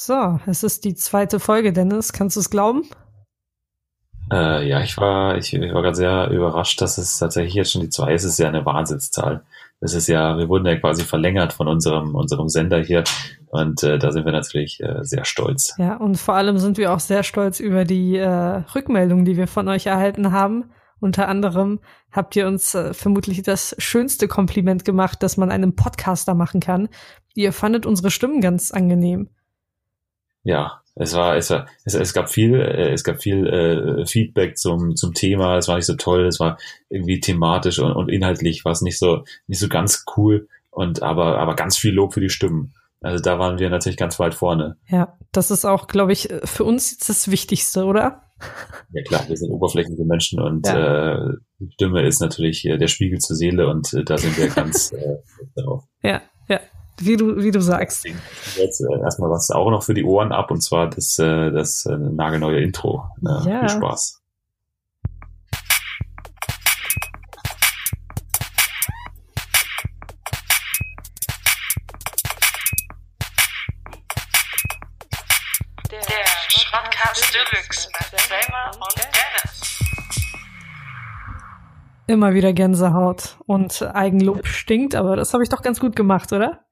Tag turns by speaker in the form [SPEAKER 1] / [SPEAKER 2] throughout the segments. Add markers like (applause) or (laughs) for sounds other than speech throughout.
[SPEAKER 1] So, es ist die zweite Folge, Dennis. Kannst du es glauben?
[SPEAKER 2] Äh, ja, ich war, ich, ich war gerade sehr überrascht, dass es tatsächlich jetzt schon die zwei ist. Es ist ja eine Wahnsinnszahl. Das ist ja, wir wurden ja quasi verlängert von unserem, unserem Sender hier und äh, da sind wir natürlich äh, sehr stolz.
[SPEAKER 1] Ja, und vor allem sind wir auch sehr stolz über die äh, Rückmeldungen, die wir von euch erhalten haben. Unter anderem habt ihr uns äh, vermutlich das schönste Kompliment gemacht, das man einem Podcaster machen kann. Ihr fandet unsere Stimmen ganz angenehm.
[SPEAKER 2] Ja, es war, es war, es, es gab viel, äh, es gab viel äh, Feedback zum zum Thema. Es war nicht so toll. Es war irgendwie thematisch und, und inhaltlich war es nicht so nicht so ganz cool und aber aber ganz viel Lob für die Stimmen. Also da waren wir natürlich ganz weit vorne.
[SPEAKER 1] Ja, das ist auch, glaube ich, für uns jetzt das Wichtigste, oder? (laughs)
[SPEAKER 2] Ja klar, wir sind oberflächliche Menschen und ja. äh, die Stimme ist natürlich äh, der Spiegel zur Seele und äh, da sind wir ganz äh, (laughs)
[SPEAKER 1] darauf. Ja, ja, wie du, wie du sagst.
[SPEAKER 2] Jetzt äh, erstmal was auch noch für die Ohren ab und zwar das, äh, das äh, nagelneue Intro. Äh, ja. Viel Spaß.
[SPEAKER 1] Podcast Deluxe mit Selma und Dennis. Immer wieder Gänsehaut und Eigenlob stinkt, aber das habe ich doch ganz gut gemacht, oder?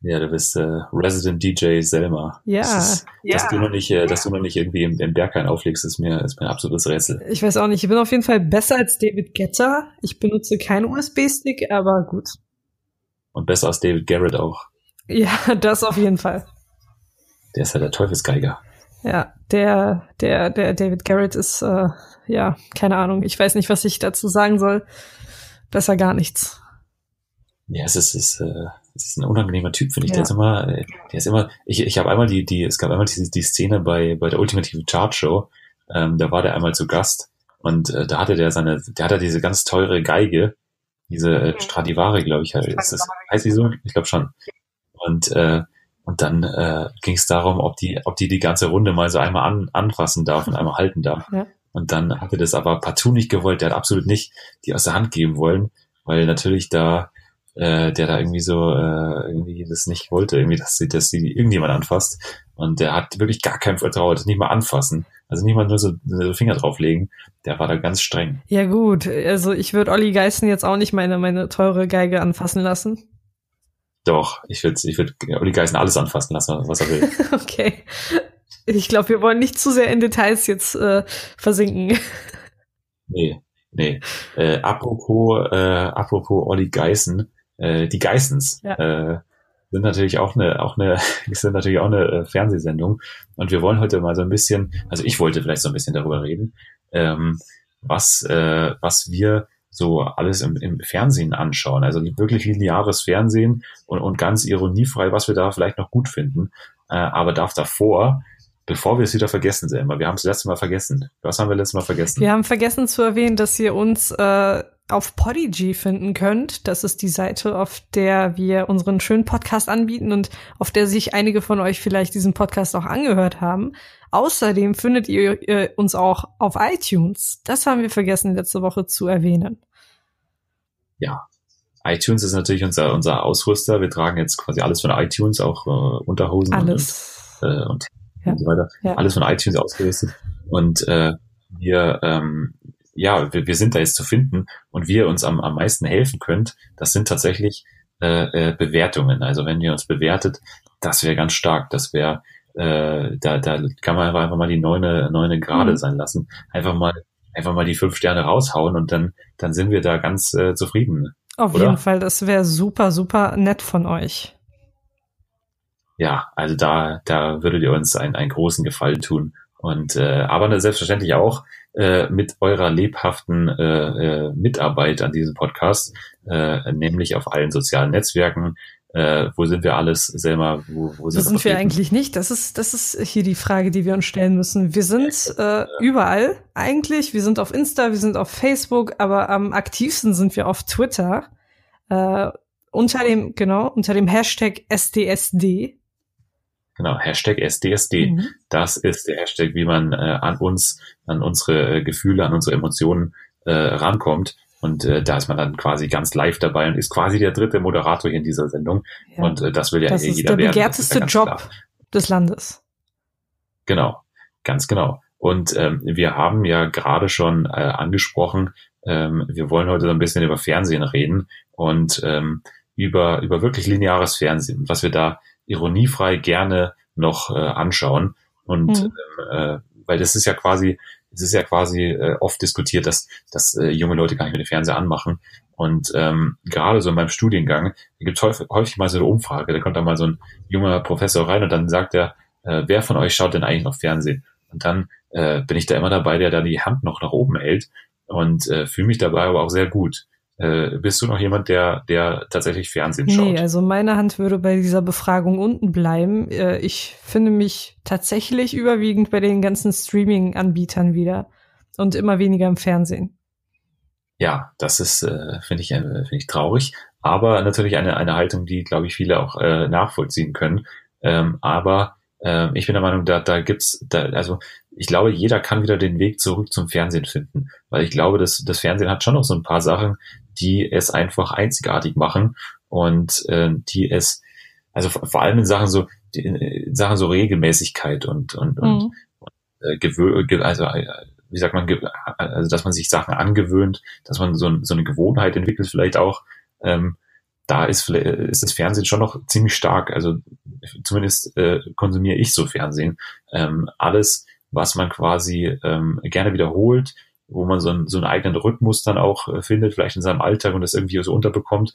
[SPEAKER 2] Ja, du bist äh, Resident DJ Selma.
[SPEAKER 1] Ja,
[SPEAKER 2] ist,
[SPEAKER 1] ja.
[SPEAKER 2] Dass du noch nicht, äh, dass du noch nicht irgendwie im, im Berghain auflegst, ist mir, ist mir ein absolutes Rätsel.
[SPEAKER 1] Ich weiß auch nicht. Ich bin auf jeden Fall besser als David Getter. Ich benutze keinen USB-Stick, aber gut.
[SPEAKER 2] Und besser als David Garrett auch.
[SPEAKER 1] Ja, (laughs) das auf jeden Fall.
[SPEAKER 2] Der ist ja der Teufelsgeiger.
[SPEAKER 1] Ja, der, der, der David Garrett ist, äh, ja, keine Ahnung. Ich weiß nicht, was ich dazu sagen soll. Besser gar nichts.
[SPEAKER 2] Ja, es ist, es äh, es ist ein unangenehmer Typ, finde ich. Ja. Der ist immer, äh, der ist immer, ich, ich habe einmal die, die, es gab einmal die, die Szene bei, bei der ultimativen Chart Show, ähm, da war der einmal zu Gast und äh, da hatte der seine, der hatte diese ganz teure Geige, diese äh, Stradivari, glaube ich, ist das, heißt die so? Ich glaube schon. Und äh, und dann äh, ging es darum, ob die, ob die die ganze Runde mal so einmal an, anfassen darf und einmal halten darf. Ja. Und dann hatte das aber partout nicht gewollt. Der hat absolut nicht die aus der Hand geben wollen, weil natürlich da äh, der da irgendwie so äh, irgendwie das nicht wollte, irgendwie, dass sie, dass sie irgendjemand anfasst. Und der hat wirklich gar kein Vertrauen, das nicht mal anfassen. Also nicht mal nur so, so Finger drauflegen. Der war da ganz streng.
[SPEAKER 1] Ja gut, also ich würde Olli Geißen jetzt auch nicht meine, meine teure Geige anfassen lassen.
[SPEAKER 2] Doch, ich würde ich würd Olli Geisen alles anfassen lassen, was er will. (laughs)
[SPEAKER 1] okay. Ich glaube, wir wollen nicht zu sehr in Details jetzt äh, versinken.
[SPEAKER 2] Nee, nee. Äh, apropos, äh, apropos Olli Geisen, äh, die Geissens ja. äh, sind natürlich auch eine, auch eine, (laughs) sind natürlich auch eine äh, Fernsehsendung. Und wir wollen heute mal so ein bisschen, also ich wollte vielleicht so ein bisschen darüber reden, ähm, was, äh, was wir so alles im, im Fernsehen anschauen. Also wirklich lineares Fernsehen und, und ganz ironiefrei, was wir da vielleicht noch gut finden. Äh, aber darf davor, bevor wir es wieder vergessen, Selma, wir haben es letzte Mal vergessen. Was haben wir letztes Mal vergessen?
[SPEAKER 1] Wir haben vergessen zu erwähnen, dass ihr uns äh, auf Podigy finden könnt. Das ist die Seite, auf der wir unseren schönen Podcast anbieten und auf der sich einige von euch vielleicht diesen Podcast auch angehört haben. Außerdem findet ihr äh, uns auch auf iTunes. Das haben wir vergessen letzte Woche zu erwähnen.
[SPEAKER 2] Ja, iTunes ist natürlich unser, unser Ausrüster. Wir tragen jetzt quasi alles von iTunes, auch äh, Unterhosen
[SPEAKER 1] alles.
[SPEAKER 2] und, äh, und, ja. und so weiter. Ja. Alles von iTunes ausgerüstet. Und äh, wir, ähm, ja, wir, wir sind da jetzt zu finden und wie ihr uns am, am meisten helfen könnt, das sind tatsächlich äh, äh, Bewertungen. Also wenn ihr uns bewertet, das wäre ganz stark. Das wäre äh, da, da kann man einfach mal die neune, neune Grade mhm. sein lassen. Einfach mal, einfach mal die fünf Sterne raushauen und dann, dann sind wir da ganz äh, zufrieden.
[SPEAKER 1] Auf oder? jeden Fall, das wäre super, super nett von euch.
[SPEAKER 2] Ja, also da, da würdet ihr uns einen, einen großen Gefallen tun. Und äh, aber selbstverständlich auch äh, mit eurer lebhaften äh, äh, Mitarbeit an diesem Podcast, äh, nämlich auf allen sozialen Netzwerken, äh, wo sind wir alles, Selma? Wo,
[SPEAKER 1] wo sind, sind wir eigentlich nicht? Das ist, das ist hier die Frage, die wir uns stellen müssen. Wir sind äh, überall eigentlich. Wir sind auf Insta, wir sind auf Facebook, aber am aktivsten sind wir auf Twitter. Äh, unter dem, genau, unter dem Hashtag SDSD.
[SPEAKER 2] Genau, Hashtag SDSD. Mhm. Das ist der Hashtag, wie man äh, an uns, an unsere äh, Gefühle, an unsere Emotionen äh, rankommt. Und äh, da ist man dann quasi ganz live dabei und ist quasi der dritte Moderator hier in dieser Sendung. Ja. Und äh, das will ja
[SPEAKER 1] das
[SPEAKER 2] jeder
[SPEAKER 1] ist der begehrteste Job. Klar. des Landes.
[SPEAKER 2] Genau, ganz genau. Und ähm, wir haben ja gerade schon äh, angesprochen, ähm, wir wollen heute so ein bisschen über Fernsehen reden und ähm, über, über wirklich lineares Fernsehen, was wir da ironiefrei gerne noch äh, anschauen. Und mhm. äh, weil das ist ja quasi, es ist ja quasi äh, oft diskutiert, dass, dass äh, junge Leute gar nicht mehr den Fernseher anmachen. Und ähm, gerade so in meinem Studiengang gibt es häufig, häufig mal so eine Umfrage, da kommt da mal so ein junger Professor rein und dann sagt er, äh, wer von euch schaut denn eigentlich noch Fernsehen? Und dann äh, bin ich da immer dabei, der da die Hand noch nach oben hält und äh, fühle mich dabei aber auch sehr gut. Äh, bist du noch jemand, der, der tatsächlich Fernsehen schaut?
[SPEAKER 1] Nee, also meine Hand würde bei dieser Befragung unten bleiben. Äh, ich finde mich tatsächlich überwiegend bei den ganzen Streaming-Anbietern wieder und immer weniger im Fernsehen.
[SPEAKER 2] Ja, das ist, äh, finde ich, äh, finde ich traurig, aber natürlich eine, eine Haltung, die, glaube ich, viele auch äh, nachvollziehen können. Ähm, aber äh, ich bin der Meinung, da, da gibt's, da, also ich glaube, jeder kann wieder den Weg zurück zum Fernsehen finden, weil ich glaube, dass das Fernsehen hat schon noch so ein paar Sachen, die es einfach einzigartig machen und äh, die es, also vor allem in Sachen so, in Sachen so Regelmäßigkeit und und, und, mhm. und äh, gewö also äh, wie sagt man, also dass man sich Sachen angewöhnt, dass man so, so eine Gewohnheit entwickelt, vielleicht auch. Ähm, da ist, ist das Fernsehen schon noch ziemlich stark. Also zumindest äh, konsumiere ich so Fernsehen. Ähm, alles, was man quasi ähm, gerne wiederholt, wo man so, ein, so einen eigenen Rhythmus dann auch äh, findet, vielleicht in seinem Alltag und das irgendwie so unterbekommt,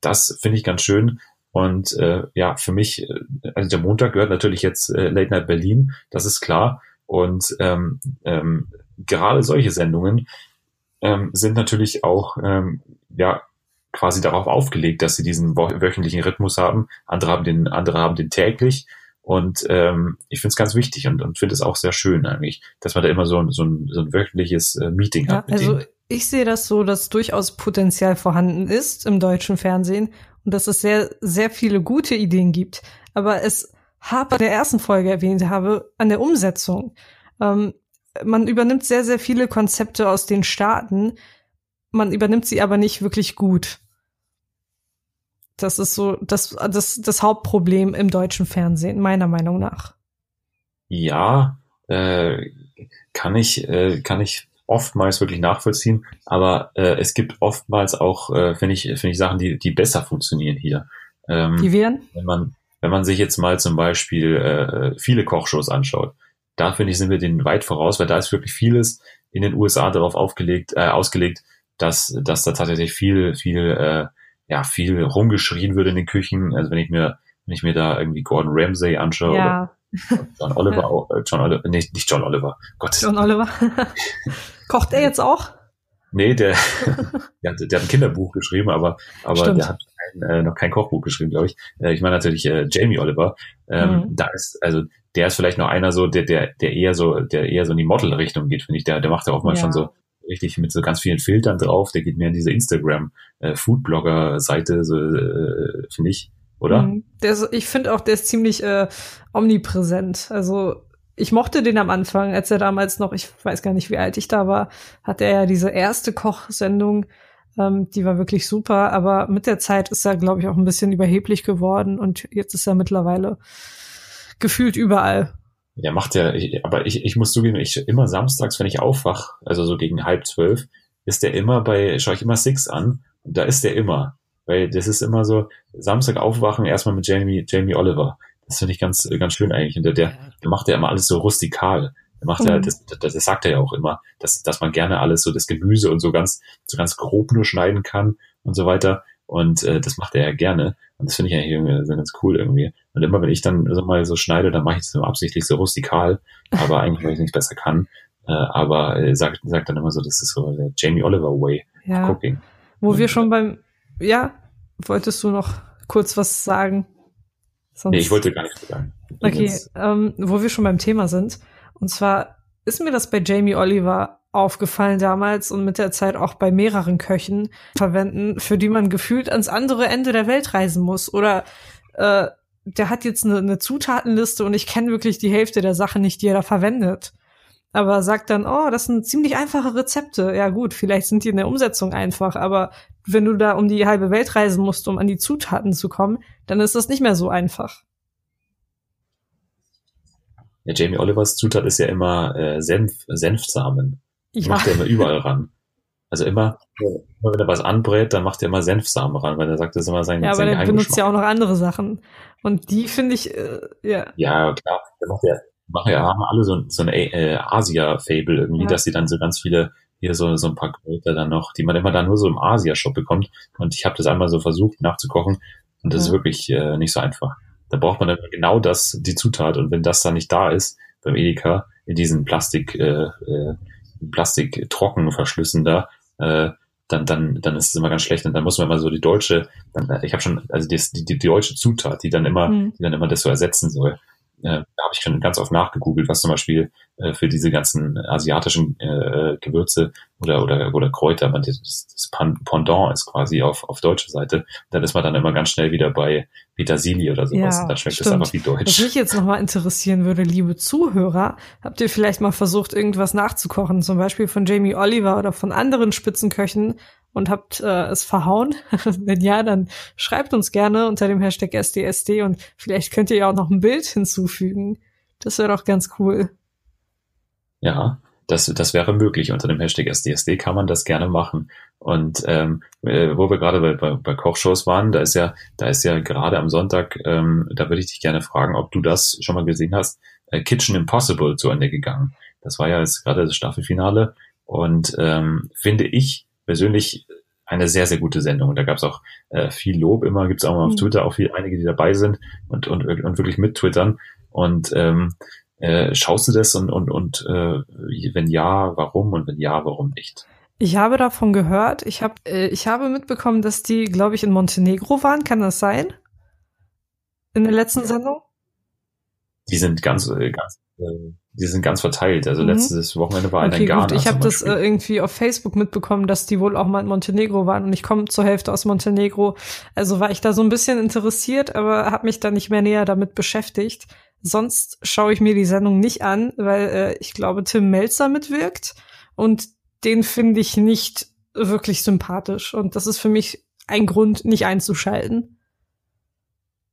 [SPEAKER 2] das finde ich ganz schön. Und äh, ja, für mich, äh, also der Montag gehört natürlich jetzt äh, Late Night Berlin, das ist klar. Und ähm, ähm, gerade solche Sendungen ähm, sind natürlich auch ähm, ja quasi darauf aufgelegt, dass sie diesen wöchentlichen Rhythmus haben. Andere haben den, andere haben den täglich. Und ähm, ich finde es ganz wichtig und, und finde es auch sehr schön eigentlich, dass man da immer so, ein so, ein, so ein wöchentliches äh, Meeting ja, hat.
[SPEAKER 1] also denen. ich sehe das so, dass durchaus Potenzial vorhanden ist im deutschen Fernsehen und dass es sehr, sehr viele gute Ideen gibt. Aber es habe der ersten Folge erwähnt habe, an der Umsetzung. Ähm, man übernimmt sehr, sehr viele Konzepte aus den Staaten, man übernimmt sie aber nicht wirklich gut. Das ist so das, das, das Hauptproblem im deutschen Fernsehen, meiner Meinung nach.
[SPEAKER 2] Ja, äh, kann ich, äh, kann ich oftmals wirklich nachvollziehen, aber äh, es gibt oftmals auch, äh, finde ich, finde ich Sachen, die, die besser funktionieren hier.
[SPEAKER 1] Ähm, die wären?
[SPEAKER 2] Wenn man, wenn man sich jetzt mal zum Beispiel äh, viele Kochshows anschaut, da finde ich, sind wir denen weit voraus, weil da ist wirklich vieles in den USA darauf aufgelegt, äh, ausgelegt, dass, dass da tatsächlich viel, viel äh, ja viel rumgeschrien wird in den Küchen. Also wenn ich mir, wenn ich mir da irgendwie Gordon Ramsay anschaue ja. oder John Oliver, auch, äh, John Oliver, nee, nicht John Oliver, Gott.
[SPEAKER 1] John Oliver. (laughs) Kocht er jetzt auch?
[SPEAKER 2] Nee, der, (laughs) der, der, hat ein Kinderbuch geschrieben, aber, aber der hat kein, äh, noch kein Kochbuch geschrieben, glaube ich. Äh, ich meine natürlich äh, Jamie Oliver. Ähm, mhm. Da ist, also der ist vielleicht noch einer so, der, der, der eher so, der eher so in die Model-Richtung geht, finde ich. Der, der macht ja auch mal ja. schon so richtig mit so ganz vielen Filtern drauf. Der geht mehr in diese Instagram-Foodblogger-Seite, äh, so, äh, finde ich, oder? Mhm.
[SPEAKER 1] Ist, ich finde auch, der ist ziemlich äh, omnipräsent. Also ich mochte den am Anfang, als er damals noch, ich weiß gar nicht, wie alt ich da war, hatte er ja diese erste Kochsendung, ähm, die war wirklich super, aber mit der Zeit ist er, glaube ich, auch ein bisschen überheblich geworden und jetzt ist er mittlerweile gefühlt überall.
[SPEAKER 2] Der macht ja, ich, aber ich, ich muss zugeben, ich immer samstags, wenn ich aufwach, also so gegen halb zwölf, ist der immer bei, schaue ich immer Six an und da ist der immer. Weil das ist immer so, Samstag aufwachen, erstmal mit Jamie, Jamie Oliver. Das finde ich ganz, ganz schön eigentlich. Und der, der, der macht ja immer alles so rustikal. Der macht mhm. ja, das, das, das sagt er ja auch immer, dass, dass man gerne alles so das Gemüse und so ganz, so ganz grob nur schneiden kann und so weiter. Und äh, das macht er ja gerne. Und das finde ich eigentlich irgendwie ganz cool irgendwie. Und immer wenn ich dann so mal so schneide, dann mache ich es absichtlich so rustikal, aber eigentlich, weil ich nicht besser kann. Äh, aber äh, sagt, sagt dann immer so, das ist so der Jamie Oliver Way
[SPEAKER 1] ja. Cooking. Wo Und, wir schon beim, ja, wolltest du noch kurz was sagen?
[SPEAKER 2] Sonst... Nee, ich wollte gar nichts sagen.
[SPEAKER 1] Okay, ähm, wo wir schon beim Thema sind. Und zwar ist mir das bei Jamie Oliver aufgefallen damals und mit der Zeit auch bei mehreren Köchen verwenden, für die man gefühlt ans andere Ende der Welt reisen muss. Oder äh, der hat jetzt eine, eine Zutatenliste und ich kenne wirklich die Hälfte der Sachen nicht, die er da verwendet. Aber sagt dann, oh, das sind ziemlich einfache Rezepte. Ja gut, vielleicht sind die in der Umsetzung einfach, aber wenn du da um die halbe Welt reisen musst, um an die Zutaten zu kommen, dann ist das nicht mehr so einfach.
[SPEAKER 2] Ja, Jamie Olivers Zutat ist ja immer äh, Senf, Senfsamen.
[SPEAKER 1] Ja.
[SPEAKER 2] macht er immer überall ran. Also immer, immer wenn er was anbrät, dann macht er immer Senfsamen ran, weil er sagt, das ist immer sein,
[SPEAKER 1] Ja, aber der benutzt ja auch noch andere Sachen. Und die finde ich, äh, ja.
[SPEAKER 2] Ja, klar. Der macht ja, machen ja, haben alle so, ein- so ein äh, Asia-Fable irgendwie,
[SPEAKER 1] Ja.
[SPEAKER 2] dass sie dann so ganz viele, hier so, so ein paar Kräuter dann noch, die man immer dann nur so im Asia-Shop bekommt. Und ich habe das einmal so versucht nachzukochen und das ist
[SPEAKER 1] Ja.
[SPEAKER 2] wirklich äh, nicht so einfach. Da braucht man dann genau das, die Zutat. Und wenn das dann nicht da ist, beim Edeka, in diesen Plastik, äh, äh, Plastik-Trockenverschlüssen da, äh, dann, dann, dann ist es immer ganz schlecht. Und dann muss man immer so die deutsche, dann, ich habe schon, also die, die, die deutsche Zutat, die dann immer,
[SPEAKER 1] Hm.
[SPEAKER 2] die dann immer das so ersetzen soll. Äh, da habe ich schon ganz oft nachgegoogelt, was zum Beispiel äh, für diese ganzen asiatischen äh, Gewürze oder, oder, oder Kräuter, man, das, das Pendant ist quasi auf, auf deutscher Seite. Dann ist man dann immer ganz schnell wieder bei Petersilie oder sowas.
[SPEAKER 1] Ja,
[SPEAKER 2] und dann schmeckt es
[SPEAKER 1] stimmt.
[SPEAKER 2] einfach wie
[SPEAKER 1] Was
[SPEAKER 2] Deutsch.
[SPEAKER 1] mich jetzt nochmal interessieren würde, liebe Zuhörer, habt ihr vielleicht mal versucht, irgendwas nachzukochen, zum Beispiel von Jamie Oliver oder von anderen Spitzenköchen und habt äh, es verhauen? (laughs) Wenn ja, dann schreibt uns gerne unter dem Hashtag SDSD und vielleicht könnt ihr ja auch noch ein Bild hinzufügen. Das wäre doch ganz cool.
[SPEAKER 2] Ja, das, das wäre möglich. Unter dem Hashtag SDSD kann man das gerne machen. Und ähm, äh, wo wir gerade bei, bei, bei Kochshows waren, da ist ja, da ist ja gerade am Sonntag, ähm, da würde ich dich gerne fragen, ob du das schon mal gesehen hast, äh, Kitchen Impossible zu Ende gegangen. Das war ja jetzt gerade das Staffelfinale und ähm, finde ich persönlich eine sehr, sehr gute Sendung. Und da gab es auch äh, viel Lob immer, gibt es auch mal auf
[SPEAKER 1] Mhm.
[SPEAKER 2] Twitter auch viel, einige, die dabei sind und, und, und wirklich mit twittern. Und ähm, äh, schaust du das und, und, und äh, wenn ja, warum und wenn ja, warum nicht?
[SPEAKER 1] Ich habe davon gehört. Ich habe, äh, ich habe mitbekommen, dass die, glaube ich, in Montenegro waren. Kann das sein? In der letzten Sendung?
[SPEAKER 2] Die sind ganz, äh, ganz, äh, die sind ganz verteilt. Also
[SPEAKER 1] Mhm.
[SPEAKER 2] letztes Wochenende war einer in
[SPEAKER 1] Okay,
[SPEAKER 2] Ghana.
[SPEAKER 1] gut. Ich habe das äh, irgendwie auf Facebook mitbekommen, dass die wohl auch mal in Montenegro waren und ich komme zur Hälfte aus Montenegro. Also war ich da so ein bisschen interessiert, aber habe mich da nicht mehr näher damit beschäftigt. Sonst schaue ich mir die Sendung nicht an, weil äh, ich glaube, Tim Melzer mitwirkt und den finde ich nicht wirklich sympathisch und das ist für mich ein Grund, nicht einzuschalten.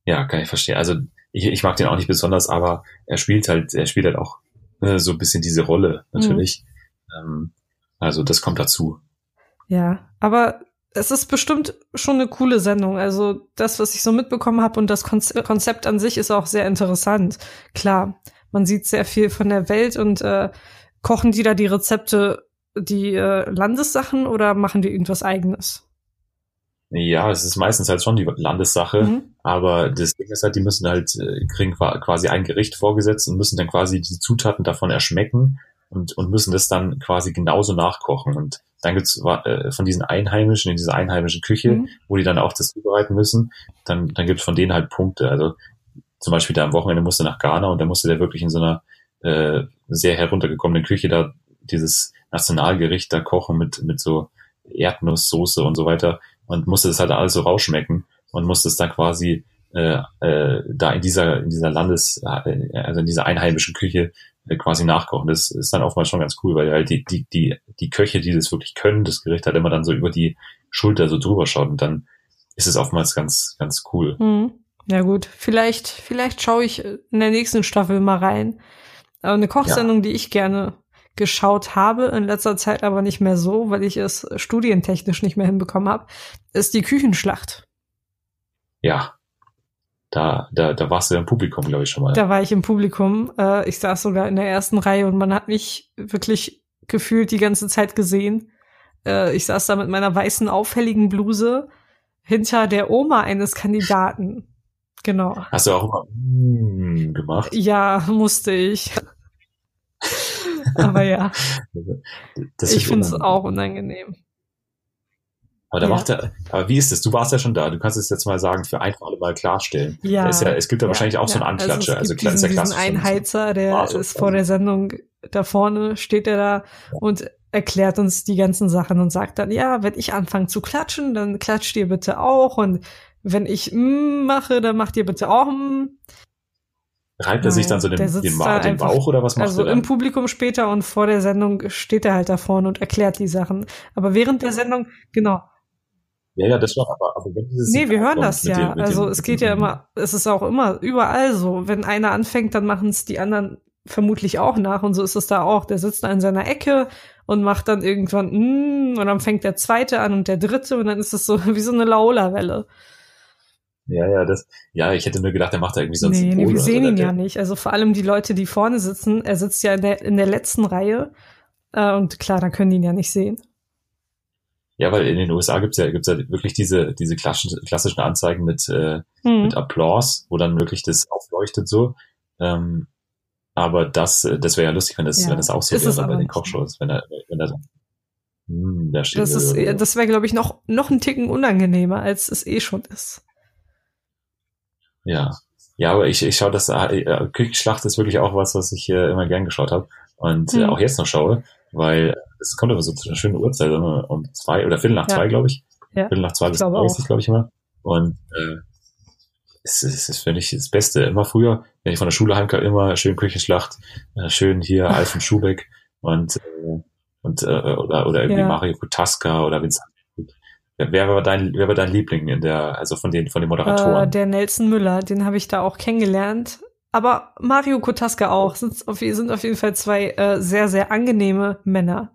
[SPEAKER 2] Ja, kann ich verstehen. Also ich, ich mag den auch nicht besonders, aber er spielt halt, er spielt halt auch äh, so ein bisschen diese Rolle natürlich. Ähm, also das kommt dazu.
[SPEAKER 1] Ja, aber es ist bestimmt schon eine coole Sendung. Also das, was ich so mitbekommen habe und das Konze- Konzept an sich ist auch sehr interessant. Klar, man sieht sehr viel von der Welt und äh, kochen die da die Rezepte, die äh, Landessachen oder machen die irgendwas eigenes?
[SPEAKER 2] Ja, es ist meistens halt schon die Landessache.
[SPEAKER 1] Mhm.
[SPEAKER 2] Aber das Ding ist halt, die müssen halt, äh, kriegen qua- quasi ein Gericht vorgesetzt und müssen dann quasi die Zutaten davon erschmecken und, und müssen das dann quasi genauso nachkochen. Und dann gibt's äh, von diesen Einheimischen, in dieser einheimischen Küche,
[SPEAKER 1] Mhm.
[SPEAKER 2] wo die dann auch das zubereiten müssen, dann, dann gibt's von denen halt Punkte. Also zum Beispiel da am Wochenende musste nach Ghana und da musste der wirklich in so einer äh, sehr heruntergekommenen Küche da dieses Nationalgericht da kochen mit, mit so Erdnusssoße und so weiter und musste das halt alles so rausschmecken und musste es dann quasi äh, äh, da in dieser in dieser Landes äh, also in dieser einheimischen Küche äh, quasi nachkochen. Das ist dann oftmals schon ganz cool, weil halt die die die die Köche, die das wirklich können, das Gericht halt immer dann so über die Schulter so drüber schaut und dann ist es oftmals ganz ganz cool.
[SPEAKER 1] Mhm. Ja gut, vielleicht, vielleicht schaue ich in der nächsten Staffel mal rein. Aber eine Kochsendung, die ich gerne geschaut habe, in letzter Zeit aber nicht mehr so, weil ich es studientechnisch nicht mehr hinbekommen habe, ist die Küchenschlacht.
[SPEAKER 2] Ja. Da, da, da warst du ja im Publikum, glaube ich, schon mal.
[SPEAKER 1] Da war ich im Publikum. Äh, ich saß sogar in der ersten Reihe und man hat mich wirklich gefühlt die ganze Zeit gesehen. Äh, ich saß da mit meiner weißen, auffälligen Bluse hinter der Oma eines Kandidaten. Genau.
[SPEAKER 2] Hast du auch immer mm, gemacht?
[SPEAKER 1] Ja, musste ich. Aber ja, ich finde es auch unangenehm.
[SPEAKER 2] Aber da
[SPEAKER 1] Ja.
[SPEAKER 2] macht er, aber wie ist es? Du warst ja schon da. Du kannst es jetzt mal sagen, für ein für alle Mal klarstellen.
[SPEAKER 1] Ja.
[SPEAKER 2] Da ja, es gibt ja,
[SPEAKER 1] Ja,
[SPEAKER 2] wahrscheinlich auch so einen Anklatscher.
[SPEAKER 1] Also,
[SPEAKER 2] Also,
[SPEAKER 1] es gibt
[SPEAKER 2] ja
[SPEAKER 1] diesen, diesen
[SPEAKER 2] klassisch.
[SPEAKER 1] einen Heizer, der
[SPEAKER 2] Ah, so
[SPEAKER 1] ist vor der Sendung da vorne, steht er da und erklärt uns die ganzen Sachen und sagt dann, ja, wenn ich anfange zu klatschen, dann klatscht ihr bitte auch und wenn ich mm mache, dann macht ihr bitte auch mm.
[SPEAKER 2] Reibt er sich dann so den, den, Ma den
[SPEAKER 1] einfach-
[SPEAKER 2] Bauch oder was macht
[SPEAKER 1] Also
[SPEAKER 2] er
[SPEAKER 1] im
[SPEAKER 2] dann?
[SPEAKER 1] Publikum später und vor der Sendung steht er halt da vorne und erklärt die Sachen. Aber während der Sendung, genau,
[SPEAKER 2] Ja, ja, das schon, aber, aber wenn dieses
[SPEAKER 1] Nee, wir hören das ja.
[SPEAKER 2] mit
[SPEAKER 1] also
[SPEAKER 2] dem-
[SPEAKER 1] es geht ja immer, es ist auch immer überall so. Wenn einer anfängt, dann machen es die anderen vermutlich auch nach und so ist es da auch. Der sitzt da in seiner Ecke und macht dann irgendwann mm, und dann fängt der zweite an und der dritte und dann ist es so (laughs) wie so eine Laola-Welle.
[SPEAKER 2] Ja, ja, das, ja, ich hätte nur gedacht, er macht da irgendwie so ein
[SPEAKER 1] Nee, nee,
[SPEAKER 2] Symbol
[SPEAKER 1] wir sehen
[SPEAKER 2] so.
[SPEAKER 1] ihn ja nicht. Also vor allem die Leute, die vorne sitzen, er sitzt ja in der, in der letzten Reihe. Äh, und klar, da können die ihn ja nicht sehen.
[SPEAKER 2] Ja, weil in den USA gibt's ja, gibt's ja wirklich diese, diese klassischen, klassischen Anzeigen mit, äh,
[SPEAKER 1] Hm.
[SPEAKER 2] mit Applaus, wo dann wirklich das aufleuchtet so. Ähm, aber das, das wäre ja lustig, wenn das,
[SPEAKER 1] Ja,
[SPEAKER 2] wenn das auch so wäre bei den. Kochshows, wenn er, wenn er hm, da steht
[SPEAKER 1] Das ist,
[SPEAKER 2] äh,
[SPEAKER 1] das wäre, glaube ich, noch, noch ein Ticken unangenehmer, als es eh schon ist.
[SPEAKER 2] Ja. Ja, aber ich, ich schaue das, äh, Küchenschlacht ist wirklich auch was, was ich äh, immer gern geschaut habe und äh,
[SPEAKER 1] Hm.
[SPEAKER 2] auch jetzt noch schaue, weil es kommt immer so zu einer schönen Uhrzeit, um, um zwei oder Viertel nach
[SPEAKER 1] Ja.
[SPEAKER 2] zwei, glaube ich.
[SPEAKER 1] Ja,
[SPEAKER 2] Viertel nach zwei
[SPEAKER 1] ich
[SPEAKER 2] bis ist es, glaube ich immer. Und äh, es ist, es ist finde ich, das Beste. Immer früher, wenn ich von der Schule heimkam, immer schön Küchenschlacht, äh, schön hier (laughs) Alfred Schubeck und, äh, und äh, oder, oder irgendwie
[SPEAKER 1] Ja.
[SPEAKER 2] Mario Kutaska oder Vincent. Wer war dein, wer war dein Liebling in der, also von den, von den Moderatoren?
[SPEAKER 1] Äh, der Nelson Müller, den habe ich da auch kennengelernt. Aber Mario Kotaska auch. Sind auf, sind auf jeden Fall zwei äh, sehr, sehr angenehme Männer.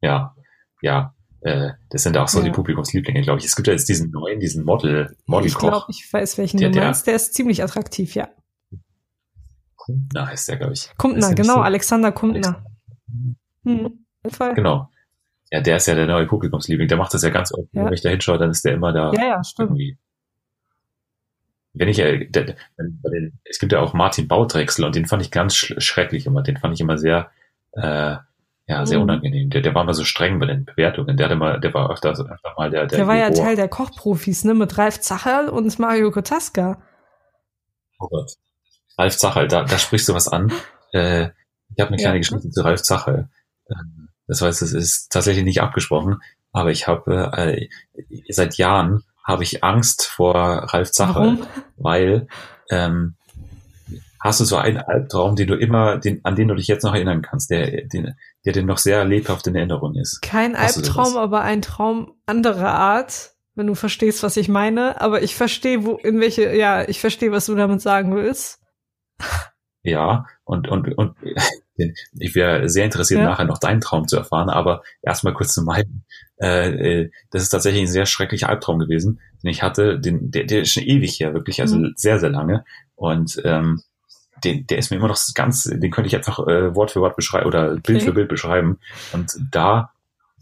[SPEAKER 2] Ja, ja. Äh, das sind auch so
[SPEAKER 1] Ja.
[SPEAKER 2] die Publikumslieblinge, glaube ich. Es gibt ja jetzt diesen neuen, diesen Model,
[SPEAKER 1] ich glaube, ich weiß, welchen
[SPEAKER 2] Der-
[SPEAKER 1] du
[SPEAKER 2] der-
[SPEAKER 1] meinst. Der ist ziemlich attraktiv, ja.
[SPEAKER 2] Na, heißt der, glaube ich.
[SPEAKER 1] Kumpner, genau,
[SPEAKER 2] so?
[SPEAKER 1] Alexander Kumpner. Hm, auf jeden Fall.
[SPEAKER 2] Genau. Ja, der ist ja der neue Publikumsliebling. Der macht das ja ganz oft.
[SPEAKER 1] Ja.
[SPEAKER 2] Wenn ich da hinschaue, dann ist der immer da
[SPEAKER 1] Ja, ja, stimmt.
[SPEAKER 2] irgendwie. Wenn ich, äh, der, den, es gibt ja auch Martin Bauträchsel und den fand ich ganz sch schrecklich immer. Den fand ich immer sehr, äh, ja, sehr
[SPEAKER 1] Mhm.
[SPEAKER 2] unangenehm. Der, der war immer so streng bei den Bewertungen. Der hatte mal, der war öfter, öfter mal der, der,
[SPEAKER 1] Der war ja. Teil der Kochprofis, ne? Mit Ralf Zacherl und Mario Kotaska.
[SPEAKER 2] Oh Gott. Ralf Zacherl, da, da sprichst du was an. Äh, ich habe eine kleine
[SPEAKER 1] Ja.
[SPEAKER 2] Geschichte zu Ralf Zacherl. Ähm, Das heißt, es ist tatsächlich nicht abgesprochen, aber ich habe äh, seit Jahren habe ich Angst vor Ralf Zacherl,
[SPEAKER 1] Warum?
[SPEAKER 2] weil ähm, hast du so einen Albtraum, den du immer, den, an den du dich jetzt noch erinnern kannst, der, den, der dir noch sehr lebhaft in Erinnerung ist.
[SPEAKER 1] Kein
[SPEAKER 2] Hast
[SPEAKER 1] Albtraum, aber ein Traum anderer Art, wenn du verstehst, was ich meine. Aber ich verstehe, wo, in welche, ja, ich verstehe, was du damit sagen willst.
[SPEAKER 2] Ja, und, und, und (laughs) ich wäre sehr interessiert,
[SPEAKER 1] Ja.
[SPEAKER 2] nachher noch deinen Traum zu erfahren, aber erstmal kurz zu meinen. Äh, äh, das ist tatsächlich ein sehr schrecklicher Albtraum gewesen, den ich hatte. Den, der, der ist schon ewig her, wirklich, also
[SPEAKER 1] Mhm.
[SPEAKER 2] sehr, sehr lange. Und ähm, den, der ist mir immer noch ganz, den könnte ich einfach äh, Wort für Wort beschreiben oder Bild
[SPEAKER 1] Okay.
[SPEAKER 2] für Bild beschreiben. Und da,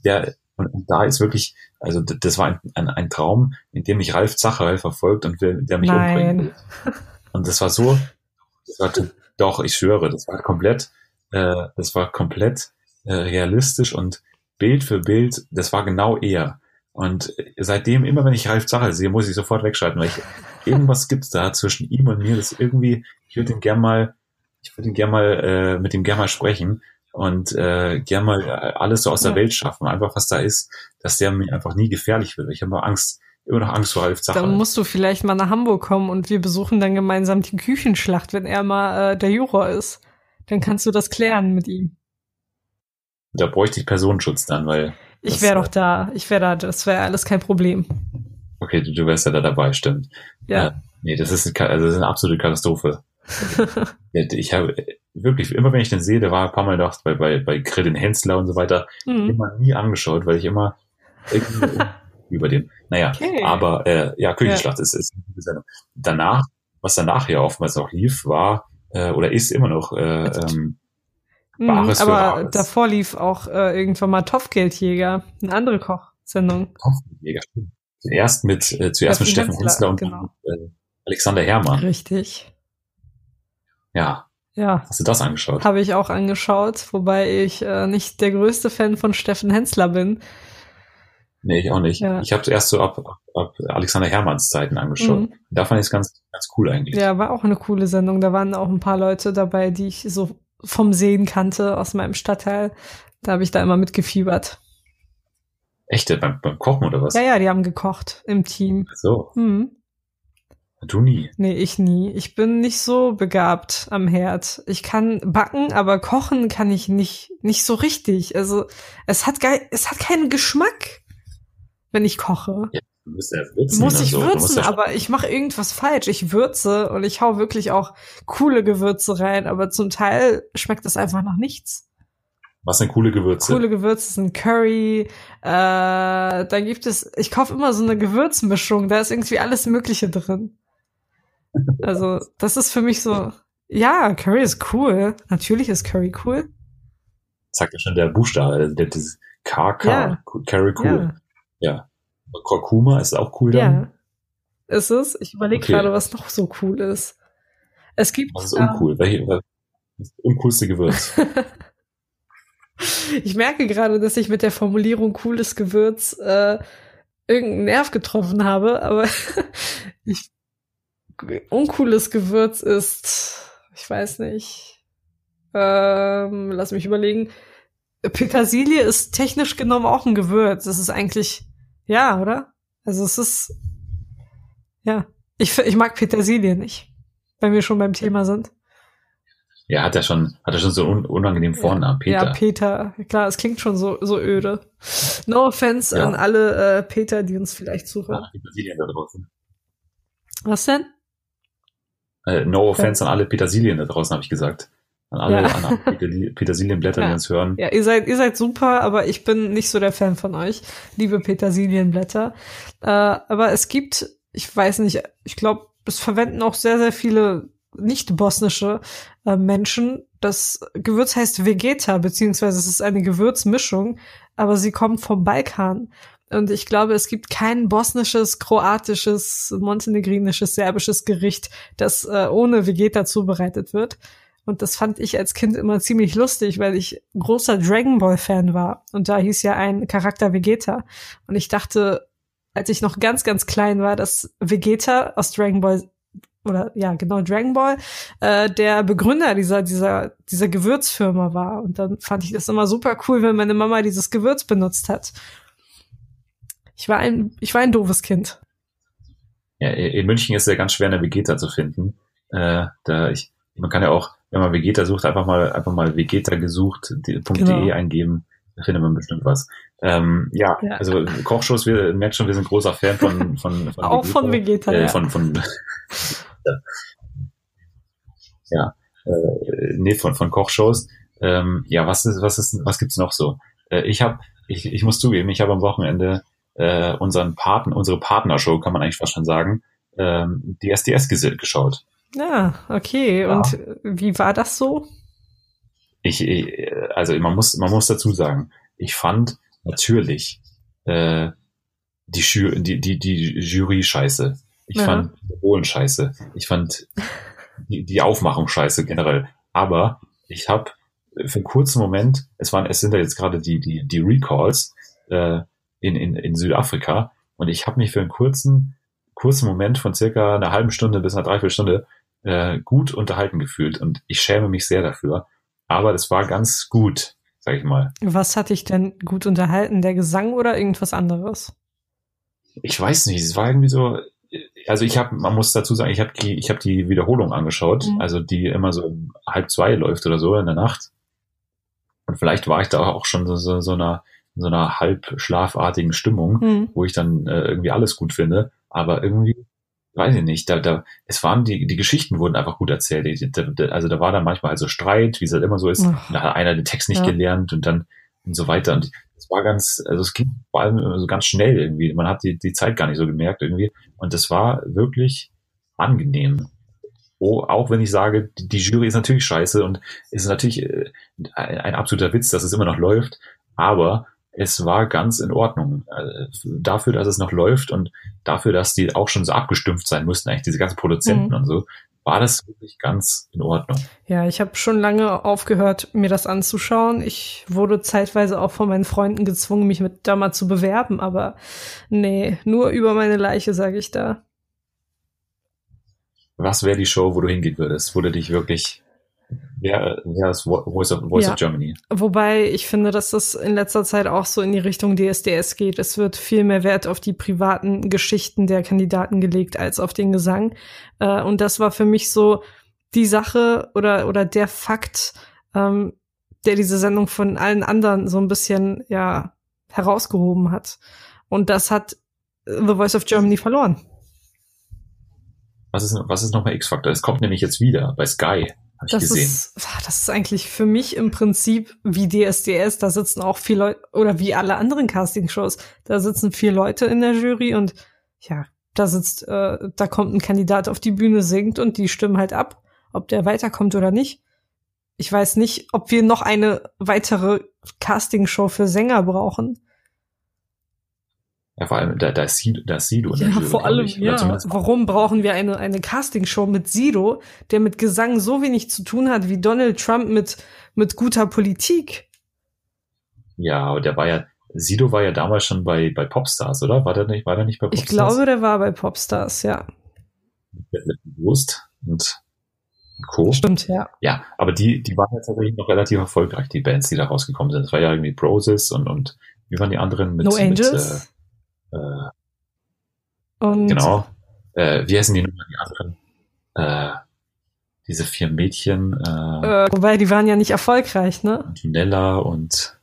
[SPEAKER 2] der, und, und da ist wirklich, also das war ein, ein, ein Traum, in dem mich Ralf Zacherl verfolgt und will, der mich umbringen will.
[SPEAKER 1] Nein. (laughs)
[SPEAKER 2] Und das war so, das war, doch, ich schwöre, das war komplett, äh, das war komplett äh, realistisch und Bild für Bild, das war genau er. Und seitdem, immer wenn ich Ralf Zacherl sehe, muss ich sofort wegschalten, weil ich, (laughs) irgendwas gibt's da zwischen ihm und mir, das irgendwie, ich würde ihn gern mal, ich würde ihn gern mal, äh, mit ihm gern mal sprechen und äh, gern mal äh, alles so aus der
[SPEAKER 1] Ja.
[SPEAKER 2] Welt schaffen, einfach was da ist, dass der mir einfach nie gefährlich wird. Ich habe immer Angst, immer noch Angst vor Ralf Zacherl.
[SPEAKER 1] Dann musst du vielleicht mal nach Hamburg kommen und wir besuchen dann gemeinsam die Küchenschlacht, wenn er mal äh, der Juror ist. Dann kannst du das klären mit ihm.
[SPEAKER 2] Da bräuchte ich Personenschutz dann, weil
[SPEAKER 1] Ich wäre
[SPEAKER 2] äh,
[SPEAKER 1] doch da. Ich wäre da. Das wäre alles kein Problem.
[SPEAKER 2] Okay, du, du wärst ja da dabei, stimmt.
[SPEAKER 1] Ja.
[SPEAKER 2] Äh, nee, das ist, eine also das ist eine absolute Katastrophe. Ich habe äh, wirklich, immer wenn ich den sehe, der war ein paar Mal noch bei, bei, bei Grill in Hensler und so weiter,
[SPEAKER 1] Mhm.
[SPEAKER 2] immer nie angeschaut, weil ich immer (laughs) über den, naja,
[SPEAKER 1] Okay.
[SPEAKER 2] aber äh, ja, Küchenschlacht ist, ist eine gute Sendung. Danach, was danach ja oftmals auch lief, war äh, oder ist immer noch äh, ähm,
[SPEAKER 1] Mhm,
[SPEAKER 2] Bares für
[SPEAKER 1] aber
[SPEAKER 2] Rares.
[SPEAKER 1] davor lief auch äh, irgendwann mal Topfgeldjäger, eine andere Kochsendung.
[SPEAKER 2] Kopfjäger. Zuerst mit äh, zuerst mit
[SPEAKER 1] Steffen Hensler
[SPEAKER 2] und
[SPEAKER 1] genau.
[SPEAKER 2] äh, Alexander Herrmann.
[SPEAKER 1] Richtig.
[SPEAKER 2] Ja,
[SPEAKER 1] Ja,
[SPEAKER 2] hast du das angeschaut?
[SPEAKER 1] habe ich auch angeschaut, wobei ich äh, nicht der größte Fan von Steffen Hensler bin.
[SPEAKER 2] Nee, ich auch nicht.
[SPEAKER 1] Ja.
[SPEAKER 2] Ich habe zuerst so ab, ab, Alexander Hermanns Zeiten angeschaut.
[SPEAKER 1] Mhm.
[SPEAKER 2] Da fand ich es ganz, ganz cool eigentlich.
[SPEAKER 1] Ja, war auch eine coole Sendung. Da waren auch ein paar Leute dabei, die ich so vom Sehen kannte aus meinem Stadtteil. Da habe ich da immer mitgefiebert.
[SPEAKER 2] Echte, beim, beim Kochen oder was?
[SPEAKER 1] Ja, ja, die haben gekocht im Team.
[SPEAKER 2] So,
[SPEAKER 1] Hm.
[SPEAKER 2] du nie.
[SPEAKER 1] Nee, ich nie. Ich bin nicht so begabt am Herd. Ich kann backen, aber kochen kann ich nicht, nicht so richtig. Also, es hat geil, es hat keinen Geschmack, wenn ich koche.
[SPEAKER 2] Du musst ja würzen.
[SPEAKER 1] Muss ich
[SPEAKER 2] so.
[SPEAKER 1] Würzen,
[SPEAKER 2] ja
[SPEAKER 1] aber ich mache irgendwas falsch. Ich würze und ich hau wirklich auch coole Gewürze rein, aber zum Teil schmeckt das einfach nach nichts.
[SPEAKER 2] Was sind coole Gewürze?
[SPEAKER 1] Coole Gewürze sind Curry, äh, dann gibt es, ich kaufe immer so eine Gewürzmischung, da ist irgendwie alles Mögliche drin. (laughs) Also, das ist für mich so, ja, Curry ist cool. Natürlich ist Curry cool.
[SPEAKER 2] Sagt ja schon der Buchstabe, der, das KK,
[SPEAKER 1] Ja.
[SPEAKER 2] Curry cool. Ja. Und Kurkuma ist auch cool dann.
[SPEAKER 1] Ja. Ist es? Ich überlege
[SPEAKER 2] Okay.
[SPEAKER 1] gerade, was noch so cool ist. Es gibt.
[SPEAKER 2] Was ist uncool? Welche, was ist das uncoolste Gewürz? (laughs)
[SPEAKER 1] Ich merke gerade, dass ich mit der Formulierung cooles Gewürz äh, irgendeinen Nerv getroffen habe, aber (laughs) ich, uncooles Gewürz ist, ich weiß nicht, ähm, lass mich überlegen. Petersilie ist technisch genommen auch ein Gewürz. Das ist eigentlich, ja, oder? Also es ist, ja, ich, ich mag Petersilie nicht, wenn wir schon beim Thema sind.
[SPEAKER 2] ja, hat er schon, hat er schon so einen un unangenehmen Vornamen, Peter.
[SPEAKER 1] Ja, Peter. Klar, es klingt schon so, so öde. No offense
[SPEAKER 2] Ja.
[SPEAKER 1] an alle äh, Peter, die uns vielleicht zuhören.
[SPEAKER 2] Petersilien da draußen.
[SPEAKER 1] Was denn?
[SPEAKER 2] Äh, no offense an alle Petersilien da draußen, habe ich gesagt. An alle,
[SPEAKER 1] Ja.
[SPEAKER 2] an alle Peterli- Petersilienblätter,
[SPEAKER 1] Ja.
[SPEAKER 2] die uns hören.
[SPEAKER 1] Ja, ihr seid, ihr seid super, aber ich bin nicht so der Fan von euch, liebe Petersilienblätter. Äh, aber es gibt, ich weiß nicht, ich glaube, es verwenden auch sehr, sehr viele nicht bosnische äh, Menschen. Das Gewürz heißt Vegeta, beziehungsweise es ist eine Gewürzmischung, aber sie kommt vom Balkan. Und ich glaube, es gibt kein bosnisches, kroatisches, montenegrinisches, serbisches Gericht, das äh, ohne Vegeta zubereitet wird. Und das fand ich als Kind immer ziemlich lustig, weil ich großer Dragon Ball Fan war. Und da hieß ja ein Charakter Vegeta. Und ich dachte, als ich noch ganz, ganz klein war, dass Vegeta aus Dragon Ball oder ja, genau, Dragon Ball, äh, der Begründer dieser, dieser, dieser Gewürzfirma war. Und dann fand ich das immer super cool, wenn meine Mama dieses Gewürz benutzt hat. Ich war ein, ich war ein doofes Kind.
[SPEAKER 2] Ja, in München ist ja ganz schwer, eine Vegeta zu finden. Äh, da ich, man kann ja auch, wenn man Vegeta sucht, einfach mal, einfach mal Vegeta gesucht.de
[SPEAKER 1] Genau.
[SPEAKER 2] eingeben. Da findet man bestimmt was. Ähm, ja,
[SPEAKER 1] Ja.
[SPEAKER 2] also Kochshows, wir merkt schon, wir sind großer Fan von, (laughs) von, von
[SPEAKER 1] Auch von Vegeta,
[SPEAKER 2] äh,
[SPEAKER 1] ja.
[SPEAKER 2] von, von, (laughs) ja, äh, nee, von, von Kochshows. Ähm, ja, was ist, was ist, was gibt's noch so? Äh, ich habe, ich, ich muss zugeben, ich habe am Wochenende äh, unseren Paten, unsere Partnershow, kann man eigentlich fast schon sagen, ähm, die SDS ges- geschaut.
[SPEAKER 1] Ja, okay.
[SPEAKER 2] Ja.
[SPEAKER 1] Und wie war das so?
[SPEAKER 2] Ich, ich, also man muss, man muss dazu sagen, ich fand natürlich äh, die, Ju die, die, die Jury scheiße. Ich
[SPEAKER 1] Ja.
[SPEAKER 2] fand Polen scheiße. Ich fand die, die Aufmachung scheiße generell. Aber ich habe für einen kurzen Moment, es waren, es sind ja jetzt gerade die, die, die Recalls äh, in, in, in Südafrika und ich habe mich für einen kurzen, kurzen Moment von circa einer halben Stunde bis einer Dreiviertelstunde äh, gut unterhalten gefühlt und ich schäme mich sehr dafür. Aber das war ganz gut, sag ich mal.
[SPEAKER 1] Was hat dich denn gut unterhalten? Der Gesang oder irgendwas anderes?
[SPEAKER 2] Ich weiß nicht, es war irgendwie so, also ich habe, man muss dazu sagen, ich habe die, ich habe die Wiederholung angeschaut,
[SPEAKER 1] Mhm.
[SPEAKER 2] also die immer so um halb zwei läuft oder so in der Nacht. Und vielleicht war ich da auch schon so, so, so einer, so einer halb schlafartigen Stimmung,
[SPEAKER 1] Hm.
[SPEAKER 2] wo ich dann äh, irgendwie alles gut finde. Aber irgendwie, weiß ich nicht, da, da, es waren die, die Geschichten wurden einfach gut erzählt. Die- Also da war dann manchmal also Streit, wie es halt immer so ist. Da hat einer den Text nicht
[SPEAKER 1] Ja.
[SPEAKER 2] gelernt und dann und so weiter. Und es war ganz, also es ging vor allem so ganz schnell irgendwie. Man hat die, die Zeit gar nicht so gemerkt irgendwie. Und das war wirklich angenehm. Oh, auch wenn ich sage, die Jury ist natürlich scheiße und es ist natürlich äh, ein, ein absoluter Witz, dass es immer noch läuft, aber es war ganz in Ordnung. Äh, dafür, dass es noch läuft und dafür, dass die auch schon so abgestumpft sein mussten, eigentlich diese ganzen Produzenten
[SPEAKER 1] Mhm.
[SPEAKER 2] und so, war das wirklich ganz in Ordnung.
[SPEAKER 1] Ja, ich habe schon lange aufgehört, mir das anzuschauen. Ich wurde zeitweise auch von meinen Freunden gezwungen, mich mit da mal zu bewerben, aber nee, nur über meine Leiche, sage ich da.
[SPEAKER 2] Was wäre die Show, wo du hingehen würdest, wo du dich wirklich, wer, wer ist Vo- Voice of, Voice
[SPEAKER 1] Ja.
[SPEAKER 2] of Germany?
[SPEAKER 1] Wobei ich finde, dass das in letzter Zeit auch so in die Richtung DSDS geht. Es wird viel mehr Wert auf die privaten Geschichten der Kandidaten gelegt als auf den Gesang. Äh, und das war für mich so die Sache oder, oder der Fakt, ähm, der diese Sendung von allen anderen so ein bisschen, ja, herausgehoben hat. Und das hat The Voice of Germany verloren.
[SPEAKER 2] Was ist, was ist nochmal X-Factor? Es kommt nämlich jetzt wieder bei Sky, habe ich
[SPEAKER 1] Das
[SPEAKER 2] gesehen.
[SPEAKER 1] ist, das ist eigentlich für mich im Prinzip wie DSDS. Da sitzen auch vier Leute, oder wie alle anderen Castingshows, da sitzen vier Leute in der Jury und ja, da sitzt, äh, da kommt ein Kandidat auf die Bühne, singt und die stimmen halt ab, ob der weiterkommt oder nicht. Ich weiß nicht, ob wir noch eine weitere Castingshow für Sänger brauchen.
[SPEAKER 2] Ja, vor allem, da, da ist Sido, da ist Sido
[SPEAKER 1] Ja, vor allem,
[SPEAKER 2] ich.
[SPEAKER 1] Ja. Warum brauchen wir eine, eine Castingshow mit Sido, der mit Gesang so wenig zu tun hat wie Donald Trump mit, mit guter Politik?
[SPEAKER 2] Ja, aber der war ja, Sido war ja damals schon bei, bei Popstars, oder? War der nicht, war der nicht bei Popstars?
[SPEAKER 1] Ich glaube, der war bei Popstars, ja.
[SPEAKER 2] Mit, mit Wurst und Co.
[SPEAKER 1] Stimmt, ja.
[SPEAKER 2] Ja, aber die, die waren jetzt tatsächlich noch relativ erfolgreich, die Bands, die da rausgekommen sind. Das war ja irgendwie Broses und, und wie waren die anderen mit,
[SPEAKER 1] no Angels.
[SPEAKER 2] mit äh, äh,
[SPEAKER 1] und
[SPEAKER 2] genau. Äh, wie heißen die nochmal die anderen? Äh, diese vier Mädchen, äh,
[SPEAKER 1] äh, wobei die waren ja nicht erfolgreich, ne?
[SPEAKER 2] Antonella und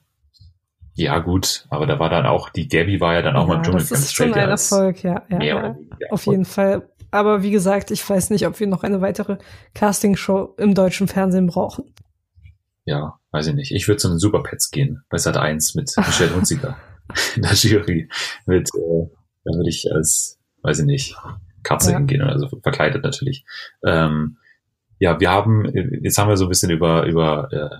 [SPEAKER 2] ja gut, aber da war dann auch, die Gabby war ja dann auch mal im
[SPEAKER 1] ja, das ist schon ein Erfolg, ja, ja, ja. Auf jeden Fall. Aber wie gesagt, ich weiß nicht, ob wir noch eine weitere Castingshow im deutschen Fernsehen brauchen.
[SPEAKER 2] Ja, weiß ich nicht. Ich würde zu den Superpets gehen, bei Sat 1 mit (laughs) Michelle Hunziker (laughs) in der Jury. Mit, äh, da würde ich als, weiß ich nicht, Katze
[SPEAKER 1] Ja.
[SPEAKER 2] hingehen, also verkleidet natürlich. Ähm, ja, wir haben, jetzt haben wir so ein bisschen über, über äh,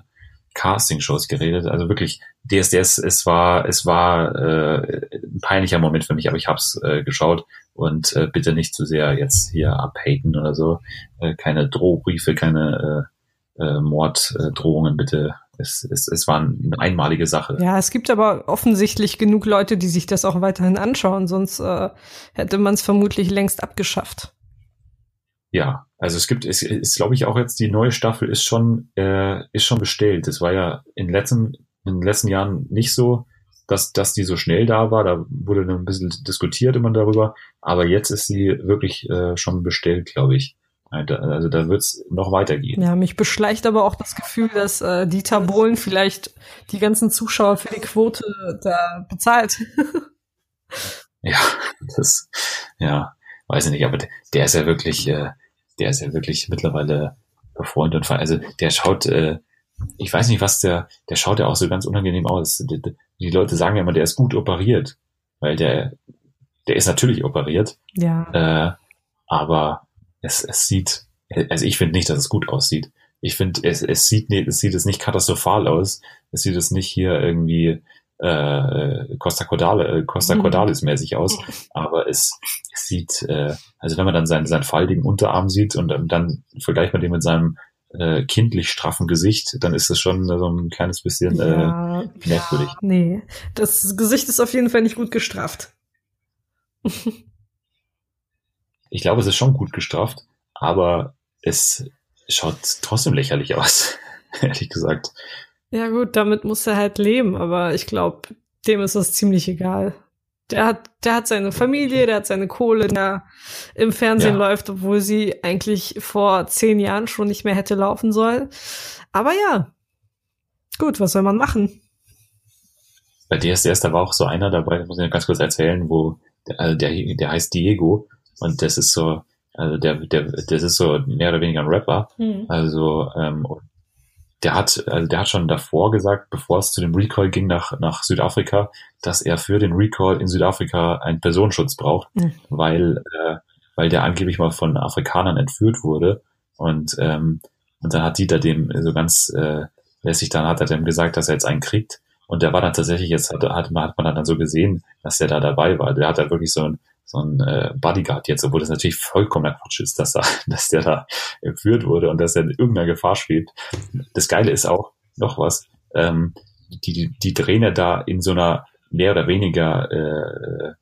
[SPEAKER 2] Casting-Shows geredet. Also wirklich, DSDS, es war, es war äh, ein peinlicher Moment für mich, aber ich habe es äh, geschaut und äh, bitte nicht zu sehr jetzt hier abhaten oder so. Äh, keine Drohbriefe, keine äh, äh, Morddrohungen, bitte. Es, es, es war eine einmalige Sache.
[SPEAKER 1] Ja, es gibt aber offensichtlich genug Leute, die sich das auch weiterhin anschauen, sonst äh, hätte man es vermutlich längst abgeschafft.
[SPEAKER 2] Ja, also es gibt, es ist, glaube ich, auch jetzt die neue Staffel ist schon, äh, ist schon bestellt. Das war ja in den letzten, in den letzten Jahren nicht so, dass, dass die so schnell da war. Da wurde ein bisschen diskutiert immer darüber. Aber jetzt ist sie wirklich äh, schon bestellt, glaube ich. Also da wird es noch weitergehen.
[SPEAKER 1] Ja, mich beschleicht aber auch das Gefühl, dass äh, Dieter Bohlen vielleicht die ganzen Zuschauer für die Quote da bezahlt. (laughs)
[SPEAKER 2] Ja, das, ja, weiß ich nicht, aber der, ist ja wirklich, äh, der ist ja wirklich mittlerweile befreundet und also der schaut, äh, ich weiß nicht, was der, der schaut ja auch so ganz unangenehm aus. Die, die Leute sagen ja immer, der ist gut operiert, weil der, der ist natürlich operiert,
[SPEAKER 1] Ja.
[SPEAKER 2] äh, aber es, es sieht, also ich finde nicht, dass es gut aussieht. Ich finde, es, es sieht nicht, es sieht es nicht katastrophal aus. Es sieht es nicht hier irgendwie äh, Costa Cordale, äh, Costa
[SPEAKER 1] Mhm.
[SPEAKER 2] Cordalis mäßig aus, aber es, es sieht, äh, also wenn man dann seinen, seinen faltigen Unterarm sieht und dann, dann vergleicht man den mit seinem äh, kindlich straffen Gesicht, dann ist es schon so ein kleines bisschen äh,
[SPEAKER 1] ja,
[SPEAKER 2] merkwürdig.
[SPEAKER 1] nee. Das Gesicht ist auf jeden Fall nicht gut gestrafft. (laughs)
[SPEAKER 2] Ich glaube, es ist schon gut gestrafft, aber es schaut trotzdem lächerlich aus, (laughs) ehrlich gesagt.
[SPEAKER 1] Ja gut, damit muss er halt leben, aber ich glaube, dem ist das ziemlich egal. Der hat, der hat seine Familie, der hat seine Kohle, der im Fernsehen
[SPEAKER 2] Ja.
[SPEAKER 1] läuft, obwohl sie eigentlich vor zehn Jahren schon nicht mehr hätte laufen sollen. Aber ja, gut, was soll man machen?
[SPEAKER 2] Bei DSDS, da war auch so einer dabei, das muss ich ganz kurz erzählen, wo der, also der, der heißt Diego und das ist so, also der, der, das ist so mehr oder weniger ein Rapper. Also ähm, der hat, also der hat schon davor gesagt, bevor es zu dem Recall ging nach, nach Südafrika, dass er für den Recall in Südafrika einen Personenschutz braucht,
[SPEAKER 1] Mhm.
[SPEAKER 2] weil, äh, weil der angeblich mal von Afrikanern entführt wurde. Und, ähm, und dann hat Dieter dem so ganz äh, lässig, dann hat er dem gesagt, dass er jetzt einen kriegt. Und der war dann tatsächlich, jetzt hat, hat, man, hat man dann so gesehen, dass der da dabei war. Der hat da wirklich so ein, so ein äh, Bodyguard jetzt, obwohl das natürlich vollkommener Quatsch ist, dass, er, (laughs) dass der da entführt wurde und dass er in irgendeiner Gefahr schwebt. Das Geile ist auch noch was, ähm, die, die, drehen ja da in so einer mehr oder weniger äh,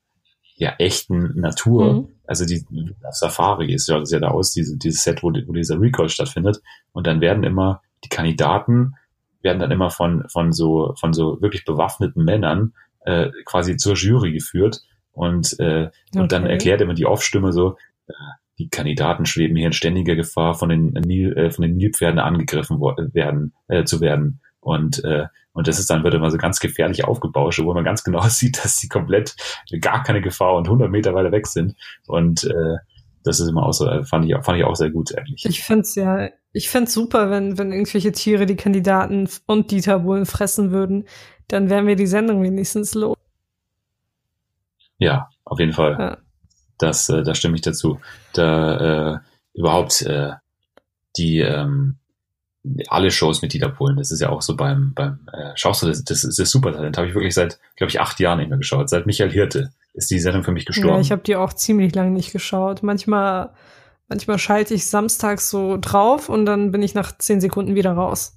[SPEAKER 2] ja, echten Natur.
[SPEAKER 1] Mhm.
[SPEAKER 2] Also die Safari ist ja, das ist ja da aus, diese, dieses Set, wo, wo dieser Recall stattfindet. Und dann werden immer die Kandidaten werden dann immer von, von so, von so wirklich bewaffneten Männern äh, quasi zur Jury geführt. Und, äh, und dann
[SPEAKER 1] Okay.
[SPEAKER 2] erklärt immer die Off-Stimme so, äh, die Kandidaten schweben hier in ständiger Gefahr, von den, Nil, äh, von den Nilpferden angegriffen wo, werden, äh, zu werden. Und, äh, Und das ist dann wird immer so ganz gefährlich aufgebauscht, wo man ganz genau (laughs) sieht, dass sie komplett gar keine Gefahr und 100 Meter weiter weg sind. Und äh, das ist immer auch so, äh, fand ich, fand ich auch sehr gut eigentlich.
[SPEAKER 1] Ich find's ja, ich find's super, wenn, wenn irgendwelche Tiere die Kandidaten und Dieter Bohlen fressen würden, dann wären wir die Sendung wenigstens los.
[SPEAKER 2] Ja, auf jeden Fall. Ja. Das, äh, da stimme ich dazu. Da äh, überhaupt äh, die ähm, alle Shows mit Dieter Bohlen, das ist ja auch so beim, beim äh, schaust du, das, das ist das Supertalent, habe ich wirklich seit, glaube ich, acht Jahren nicht mehr geschaut. Seit Michael Hirte ist die Sendung für mich gestorben. Ja,
[SPEAKER 1] ich habe die auch ziemlich lange nicht geschaut. Manchmal, manchmal schalte ich samstags so drauf und dann bin ich nach zehn Sekunden wieder raus.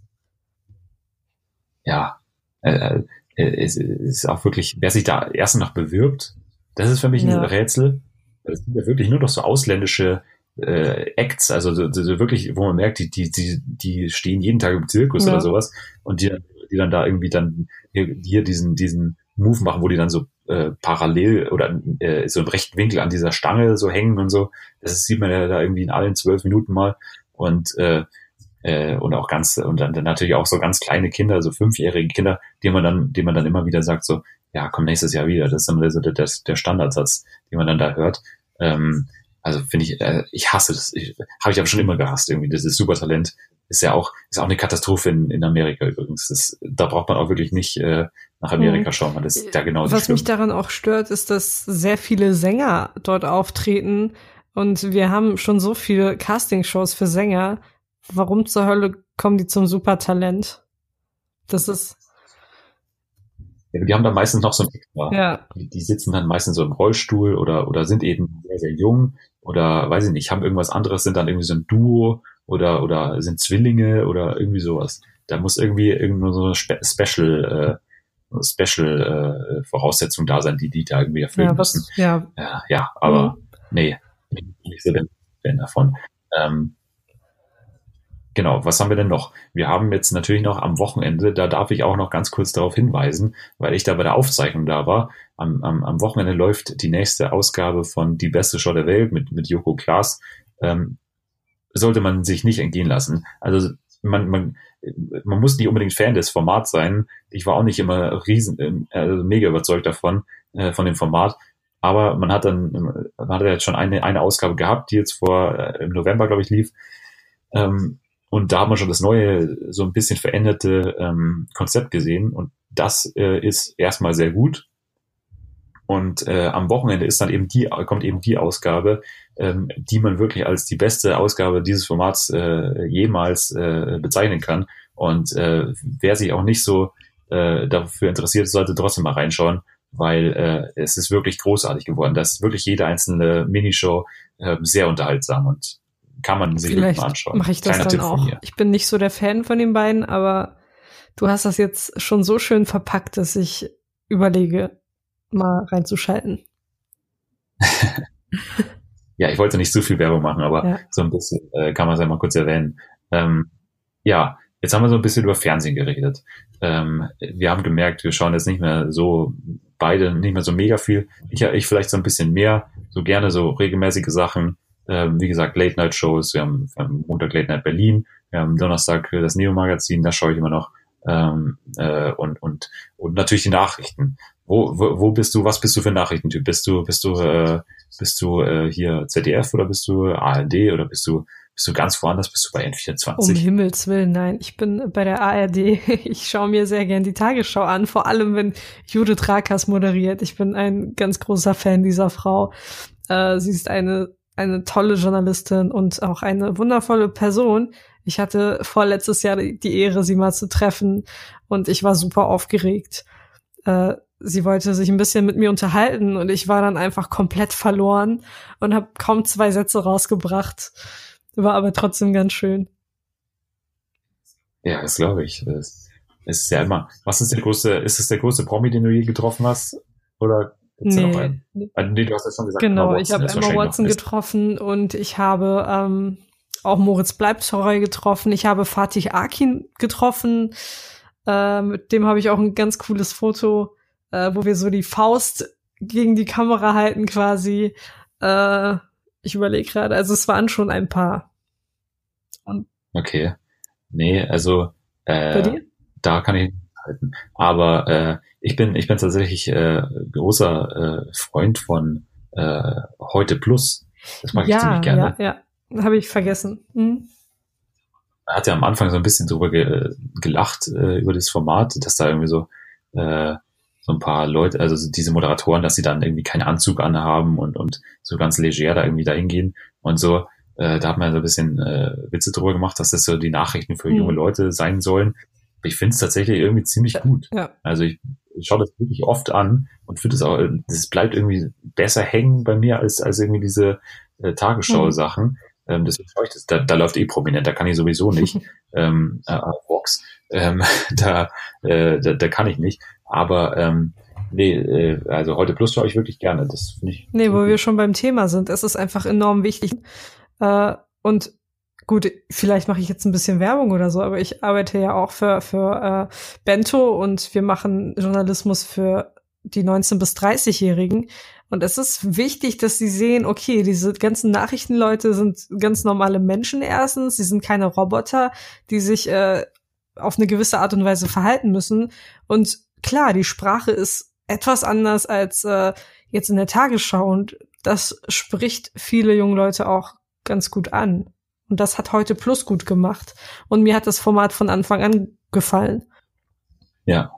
[SPEAKER 2] Ja, äh, äh, es ist auch wirklich, wer sich da erst noch bewirbt, das ist für mich ein ja. Rätsel. Das sind ja wirklich nur noch so ausländische äh, Acts, also so, so wirklich, wo man merkt, die, die, die, die stehen jeden Tag im Zirkus ja. oder sowas und die, die dann da irgendwie dann hier, hier diesen, diesen Move machen, wo die dann so äh, parallel oder äh, so im rechten Winkel an dieser Stange so hängen und so. Das sieht man ja da irgendwie in allen zwölf Minuten mal. Und äh, äh, und auch ganz und dann, dann natürlich auch so ganz kleine Kinder, so fünfjährige Kinder, die man dann, die man dann immer wieder sagt so, ja, komm nächstes Jahr wieder. Das ist dann so der, der, der Standardsatz, den man dann da hört. Ähm, also finde ich, äh, ich hasse das. Habe ich aber schon immer gehasst irgendwie. Das ist Supertalent. Ist ja auch, ist auch eine Katastrophe in, in Amerika übrigens. Das, da braucht man auch wirklich nicht äh, nach Amerika mhm. schauen, weil das da genau
[SPEAKER 1] Was mich daran auch stört, ist, dass sehr viele Sänger dort auftreten und wir haben schon so viele Castingshows für Sänger. Warum zur Hölle kommen die zum Supertalent? Das ist
[SPEAKER 2] ja, die haben dann meistens noch so ein Extra. Ja. Die, die, sitzen dann meistens so im Rollstuhl oder, oder sind eben sehr, sehr jung oder weiß ich nicht, haben irgendwas anderes, sind dann irgendwie so ein Duo oder, oder sind Zwillinge oder irgendwie sowas. Da muss irgendwie irgendwo so eine Spe Special, äh, Special äh, Voraussetzung da sein, die die da irgendwie erfüllen ja, was, müssen. Ja. ja, ja, aber mhm. nee, nicht so der Fan davon. Ähm, Genau, was haben wir denn noch? Wir haben jetzt natürlich noch am Wochenende, da darf ich auch noch ganz kurz darauf hinweisen, weil ich da bei der Aufzeichnung da war. Am, am, am Wochenende läuft die nächste Ausgabe von Die beste Show der Welt mit, mit Joko Klaas. Ähm, sollte man sich nicht entgehen lassen. Also man, man, man muss nicht unbedingt Fan des Formats sein. Ich war auch nicht immer riesen, äh, mega überzeugt davon, äh, von dem Format. Aber man hat dann, man hat jetzt schon eine, eine Ausgabe gehabt, die jetzt vor äh, im November, glaube ich, lief. Ähm, und da haben wir schon das neue, so ein bisschen veränderte ähm, Konzept gesehen. Und das äh, ist erstmal sehr gut. Und äh, am Wochenende ist dann eben die, kommt eben die Ausgabe, ähm, die man wirklich als die beste Ausgabe dieses Formats äh, jemals äh, bezeichnen kann. Und äh, wer sich auch nicht so äh, dafür interessiert, sollte trotzdem mal reinschauen, weil äh, es ist wirklich großartig geworden. Das ist wirklich jede einzelne Minishow äh, sehr unterhaltsam und kann man sich Vielleicht mal anschauen.
[SPEAKER 1] Mache ich das Kleiner dann auch. Ich bin nicht so der Fan von den beiden, aber du hast das jetzt schon so schön verpackt, dass ich überlege, mal reinzuschalten. (laughs)
[SPEAKER 2] ja, ich wollte nicht zu viel Werbung machen, aber ja. so ein bisschen äh, kann man es ja mal kurz erwähnen. Ähm, ja, jetzt haben wir so ein bisschen über Fernsehen geredet. Ähm, wir haben gemerkt, wir schauen jetzt nicht mehr so beide nicht mehr so mega viel. Ich, ich vielleicht so ein bisschen mehr, so gerne so regelmäßige Sachen. Ähm, wie gesagt, Late-Night-Shows, wir haben, wir haben Montag Late-Night Berlin, wir haben Donnerstag das Neo-Magazin, da schaue ich immer noch. Ähm, äh, und, und, und natürlich die Nachrichten. Wo, wo, wo bist du, was bist du für ein Nachrichtentyp? Bist du, bist du, äh, bist du äh, hier ZDF oder bist du ARD oder bist du, bist du ganz woanders? Bist du bei N24?
[SPEAKER 1] Um Himmels Willen, nein. Ich bin bei der ARD. (laughs) Ich schaue mir sehr gern die Tagesschau an, vor allem wenn Judith Rakas moderiert. Ich bin ein ganz großer Fan dieser Frau. Äh, sie ist eine eine tolle Journalistin und auch eine wundervolle Person. Ich hatte vorletztes Jahr die Ehre, sie mal zu treffen und ich war super aufgeregt. Äh, sie wollte sich ein bisschen mit mir unterhalten und ich war dann einfach komplett verloren und habe kaum zwei Sätze rausgebracht. War aber trotzdem ganz schön.
[SPEAKER 2] Ja, das glaube ich. Es ist ja immer. Was ist der größte, ist es der größte Promi, den du je getroffen hast? Oder
[SPEAKER 1] Nee. Also, nee, du hast ja schon gesagt, genau, ich habe Emma Watson getroffen und ich habe ähm, auch Moritz Bleibtreu getroffen. Ich habe Fatih Akin getroffen. Äh, mit dem habe ich auch ein ganz cooles Foto, äh, wo wir so die Faust gegen die Kamera halten quasi. Äh, ich überlege gerade, also es waren schon ein paar.
[SPEAKER 2] Und okay. Nee, also äh, da kann ich halten. Aber äh, ich bin ich bin tatsächlich äh, großer äh, Freund von äh, heute Plus.
[SPEAKER 1] Das mag ja, ich ziemlich gerne. Ja, ja, habe ich vergessen. Hm.
[SPEAKER 2] Er hat ja am Anfang so ein bisschen drüber ge gelacht äh, über das Format, dass da irgendwie so äh, so ein paar Leute, also diese Moderatoren, dass sie dann irgendwie keinen Anzug anhaben und und so ganz leger da irgendwie dahin gehen und so. Äh, da hat man so ein bisschen äh, Witze drüber gemacht, dass das so die Nachrichten für junge hm. Leute sein sollen. Ich finde es tatsächlich irgendwie ziemlich gut. Ja. Also ich, ich schaue das wirklich oft an und finde es auch, das bleibt irgendwie besser hängen bei mir als, als irgendwie diese äh, Tagesschau-Sachen. Mhm. Ähm, deswegen schaue ich das, da, da läuft eh prominent, da kann ich sowieso nicht. (laughs) ähm, äh, Vox, ähm, (laughs) da, äh, da, da kann ich nicht. Aber ähm, nee, äh, also heute Plus schaue ich wirklich gerne. Das finde ich.
[SPEAKER 1] Nee, wo gut. wir schon beim Thema sind, es ist einfach enorm wichtig. Äh, und gut, vielleicht mache ich jetzt ein bisschen Werbung oder so, aber ich arbeite ja auch für, für äh, Bento und wir machen Journalismus für die 19- bis 30-Jährigen. Und es ist wichtig, dass sie sehen, okay, diese ganzen Nachrichtenleute sind ganz normale Menschen erstens, sie sind keine Roboter, die sich äh, auf eine gewisse Art und Weise verhalten müssen. Und klar, die Sprache ist etwas anders als äh, jetzt in der Tagesschau und das spricht viele junge Leute auch ganz gut an. Und das hat heute Plus gut gemacht. Und mir hat das Format von Anfang an gefallen.
[SPEAKER 2] Ja.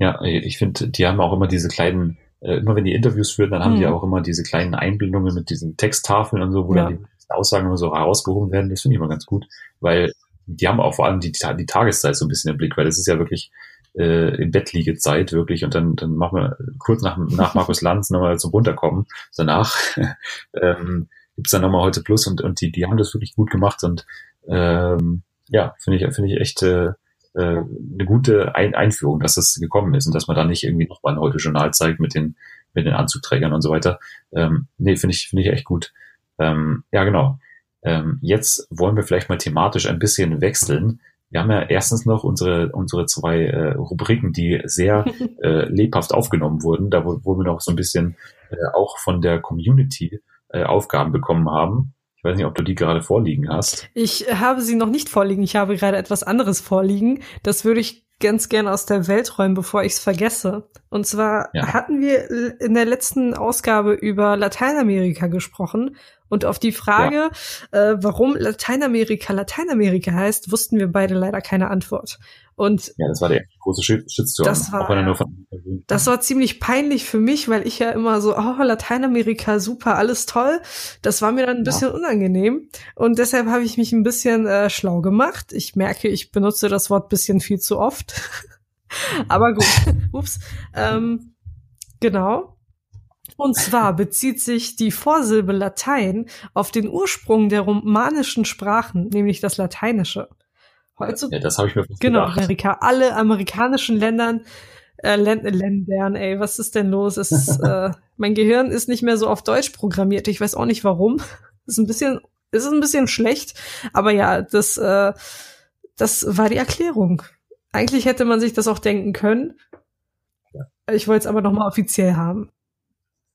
[SPEAKER 2] Ja, ich finde, die haben auch immer diese kleinen, äh, immer wenn die Interviews führen, dann haben mhm. die auch immer diese kleinen Einblendungen mit diesen Texttafeln und so, wo ja. dann die Aussagen immer so herausgehoben werden. Das finde ich immer ganz gut, weil die haben auch vor allem die, die Tageszeit so ein bisschen im Blick, weil das ist ja wirklich äh, im Bettliegezeit wirklich und dann, dann machen wir kurz nach, nach Markus Lanz nochmal zum Runterkommen danach. (laughs) ähm, gibt's dann nochmal heute Plus und, und die, die haben das wirklich gut gemacht und ähm, ja, finde ich, finde ich echt äh, äh, eine gute Ein Einführung, dass das gekommen ist und dass man da nicht irgendwie nochmal ein heute Journal zeigt mit den, mit den Anzugträgern und so weiter. Ähm, nee, finde ich, finde ich echt gut. Ähm, ja, genau. Ähm, jetzt wollen wir vielleicht mal thematisch ein bisschen wechseln. Wir haben ja erstens noch unsere, unsere zwei äh, Rubriken, die sehr (laughs) äh, lebhaft aufgenommen wurden, da wo wir noch so ein bisschen äh, auch von der Community äh, Aufgaben bekommen haben. Ich weiß nicht, ob du die gerade vorliegen hast.
[SPEAKER 1] Ich habe sie noch nicht vorliegen. Ich habe gerade etwas anderes vorliegen. Das würde ich ganz gerne aus der Welt räumen, bevor ich es vergesse. Und zwar ja. hatten wir in der letzten Ausgabe über Lateinamerika gesprochen und auf die Frage, ja. äh, warum Lateinamerika Lateinamerika heißt, wussten wir beide leider keine Antwort. Und
[SPEAKER 2] ja, das war der große Shitstorm.
[SPEAKER 1] Das war, von das war ziemlich peinlich für mich, weil ich ja immer so, oh, Lateinamerika, super, alles toll. Das war mir dann ein bisschen ja. unangenehm. Und deshalb habe ich mich ein bisschen äh, schlau gemacht. Ich merke, ich benutze das Wort bisschen viel zu oft. (laughs) Aber gut, (laughs) ups. Ähm, genau. Und zwar bezieht sich die Vorsilbe Latein auf den Ursprung der romanischen Sprachen, nämlich das Lateinische.
[SPEAKER 2] Heutzutage, ja, das habe ich mir
[SPEAKER 1] Genau, gedacht. Amerika. Alle amerikanischen Ländern, äh, Ländern, ey, was ist denn los? Es, (laughs) äh, mein Gehirn ist nicht mehr so auf Deutsch programmiert. Ich weiß auch nicht warum. (laughs) ist ein bisschen, ist ein bisschen schlecht. Aber ja, das, äh, das war die Erklärung. Eigentlich hätte man sich das auch denken können. Ich wollte es aber noch mal offiziell haben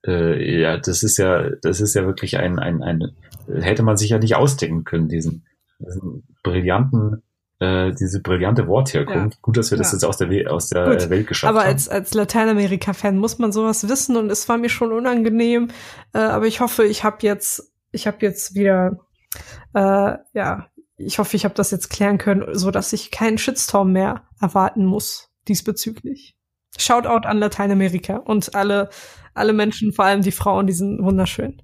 [SPEAKER 2] äh, ja, das ist ja, das ist ja wirklich ein, ein, ein, hätte man sich ja nicht ausdenken können, diesen, diesen brillanten, äh, diese brillante Wortherkunft. Ja. Gut, dass wir das jetzt aus der, aus der Gut. Welt geschafft
[SPEAKER 1] aber
[SPEAKER 2] haben.
[SPEAKER 1] Aber als, als Lateinamerika-Fan muss man sowas wissen und es war mir schon unangenehm. Äh, aber ich hoffe, ich habe jetzt, ich habe jetzt wieder, äh, ja, ich hoffe, ich habe das jetzt klären können, so dass ich keinen Shitstorm mehr erwarten muss diesbezüglich. Shoutout an Lateinamerika und alle alle Menschen, vor allem die Frauen, die sind wunderschön.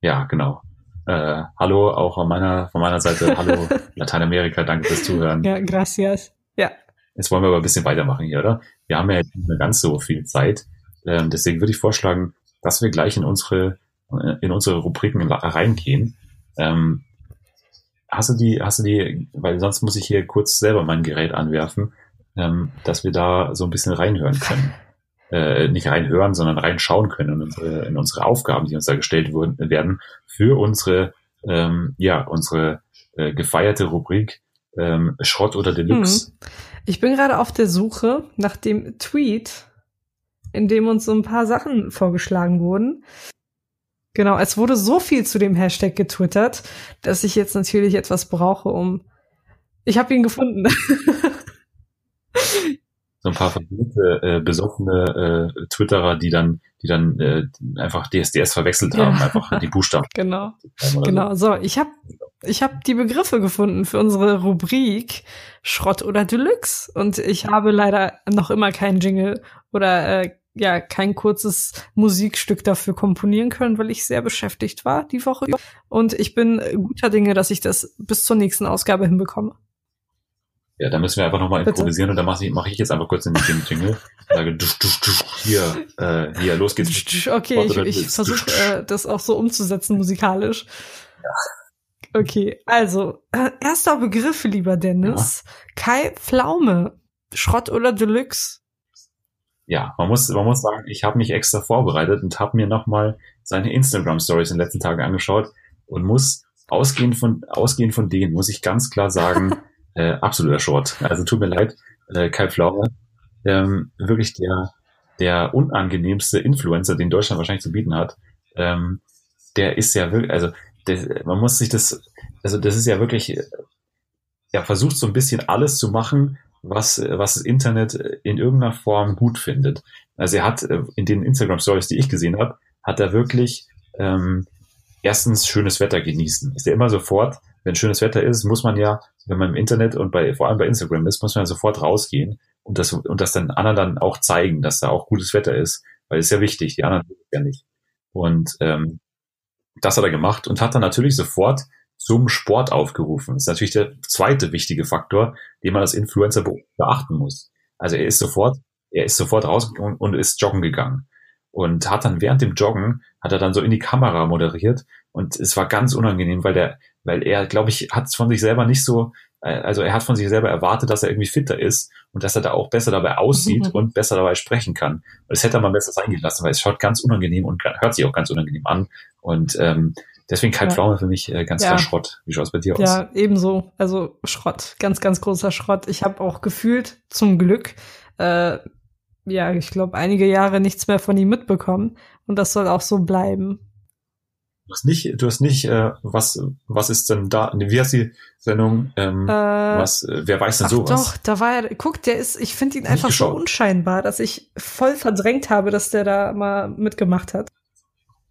[SPEAKER 2] Ja, genau. Äh, hallo, auch von meiner, von meiner Seite. Hallo, (laughs) Lateinamerika, danke fürs Zuhören.
[SPEAKER 1] Ja, gracias. Ja.
[SPEAKER 2] Jetzt wollen wir aber ein bisschen weitermachen hier, oder? Wir haben ja nicht mehr ganz so viel Zeit. Ähm, deswegen würde ich vorschlagen, dass wir gleich in unsere, in unsere Rubriken reingehen. Ähm, hast du die, hast du die, weil sonst muss ich hier kurz selber mein Gerät anwerfen, ähm, dass wir da so ein bisschen reinhören können äh, nicht reinhören, sondern reinschauen können in unsere, in unsere Aufgaben, die uns da gestellt wurden, werden, für unsere, ähm, ja, unsere äh, gefeierte Rubrik ähm, Schrott oder Deluxe. Hm.
[SPEAKER 1] Ich bin gerade auf der Suche nach dem Tweet, in dem uns so ein paar Sachen vorgeschlagen wurden. Genau, es wurde so viel zu dem Hashtag getwittert, dass ich jetzt natürlich etwas brauche, um. Ich habe ihn gefunden. (laughs)
[SPEAKER 2] so ein paar verbliebene, äh, besoffene äh, Twitterer, die dann, die dann äh, einfach DSDS verwechselt haben, ja. einfach die Buchstaben. (laughs)
[SPEAKER 1] Genau. Genau. So, ich habe ich hab die Begriffe gefunden für unsere Rubrik Schrott oder Deluxe und ich habe leider noch immer keinen Jingle oder äh, ja kein kurzes Musikstück dafür komponieren können, weil ich sehr beschäftigt war die Woche. Und ich bin guter Dinge, dass ich das bis zur nächsten Ausgabe hinbekomme.
[SPEAKER 2] Ja, da müssen wir einfach nochmal improvisieren und dann mache ich, mach ich jetzt einfach kurz den Jingle. Sage, dusch, dusch, dusch, hier, äh, hier, los geht's.
[SPEAKER 1] Okay, ich, ich versuche äh, das auch so umzusetzen musikalisch. Ja. Okay, also, äh, erster Begriff, lieber Dennis. Ja. Kai Pflaume. Schrott oder Deluxe?
[SPEAKER 2] ja, man muss, man muss sagen, ich habe mich extra vorbereitet und habe mir nochmal seine Instagram-Stories in den letzten Tagen angeschaut und muss ausgehend von, ausgehend von denen, muss ich ganz klar sagen, (laughs) äh, absoluter Short. Also tut mir leid, äh, Kai Pflaume, ähm, wirklich der, der unangenehmste Influencer, den Deutschland wahrscheinlich zu bieten hat. Ähm, der ist ja wirklich, also der, man muss sich das, also das ist ja wirklich, er versucht so ein bisschen alles zu machen, was, was das Internet in irgendeiner Form gut findet. Also er hat äh, in den Instagram Stories, die ich gesehen habe, hat er wirklich ähm, erstens schönes Wetter genießen. Ist ja immer sofort, wenn schönes Wetter ist, muss man ja, wenn man im Internet und bei, vor allem bei Instagram ist, muss man ja sofort rausgehen und das, und das dann anderen dann auch zeigen, dass da auch gutes Wetter ist, weil es ist ja wichtig, die anderen ja nicht. Und ähm, das hat er gemacht und hat dann natürlich sofort zum Sport aufgerufen. Das ist natürlich der zweite wichtige Faktor, den man als Influencer beachten muss. Also er ist sofort, er ist sofort rausgegangen und ist joggen gegangen. Und hat dann während dem Joggen, hat er dann so in die Kamera moderiert und es war ganz unangenehm, weil der, weil er, glaube ich, hat von sich selber nicht so, äh, also er hat von sich selber erwartet, dass er irgendwie fitter ist und dass er da auch besser dabei aussieht (laughs) und besser dabei sprechen kann. Das hätte er mal besser sein gelassen, weil es schaut ganz unangenehm und hört sich auch ganz unangenehm an. Und ähm, Deswegen Kai ja. Pflaume für mich äh, ganz ja. klar Schrott. Wie schaut es bei dir aus?
[SPEAKER 1] Ja, ebenso. Also Schrott. Ganz, ganz großer Schrott. Ich habe auch gefühlt, zum Glück, äh, ja, ich glaube, einige Jahre nichts mehr von ihm mitbekommen. Und das soll auch so bleiben.
[SPEAKER 2] Du hast nicht, du hast nicht, äh, was, was ist denn da? Wie heißt die Sendung? Ähm, äh, was, äh, wer weiß denn ach sowas?
[SPEAKER 1] Doch, da war er, guck, der ist, ich finde ihn einfach so unscheinbar, dass ich voll verdrängt habe, dass der da mal mitgemacht hat.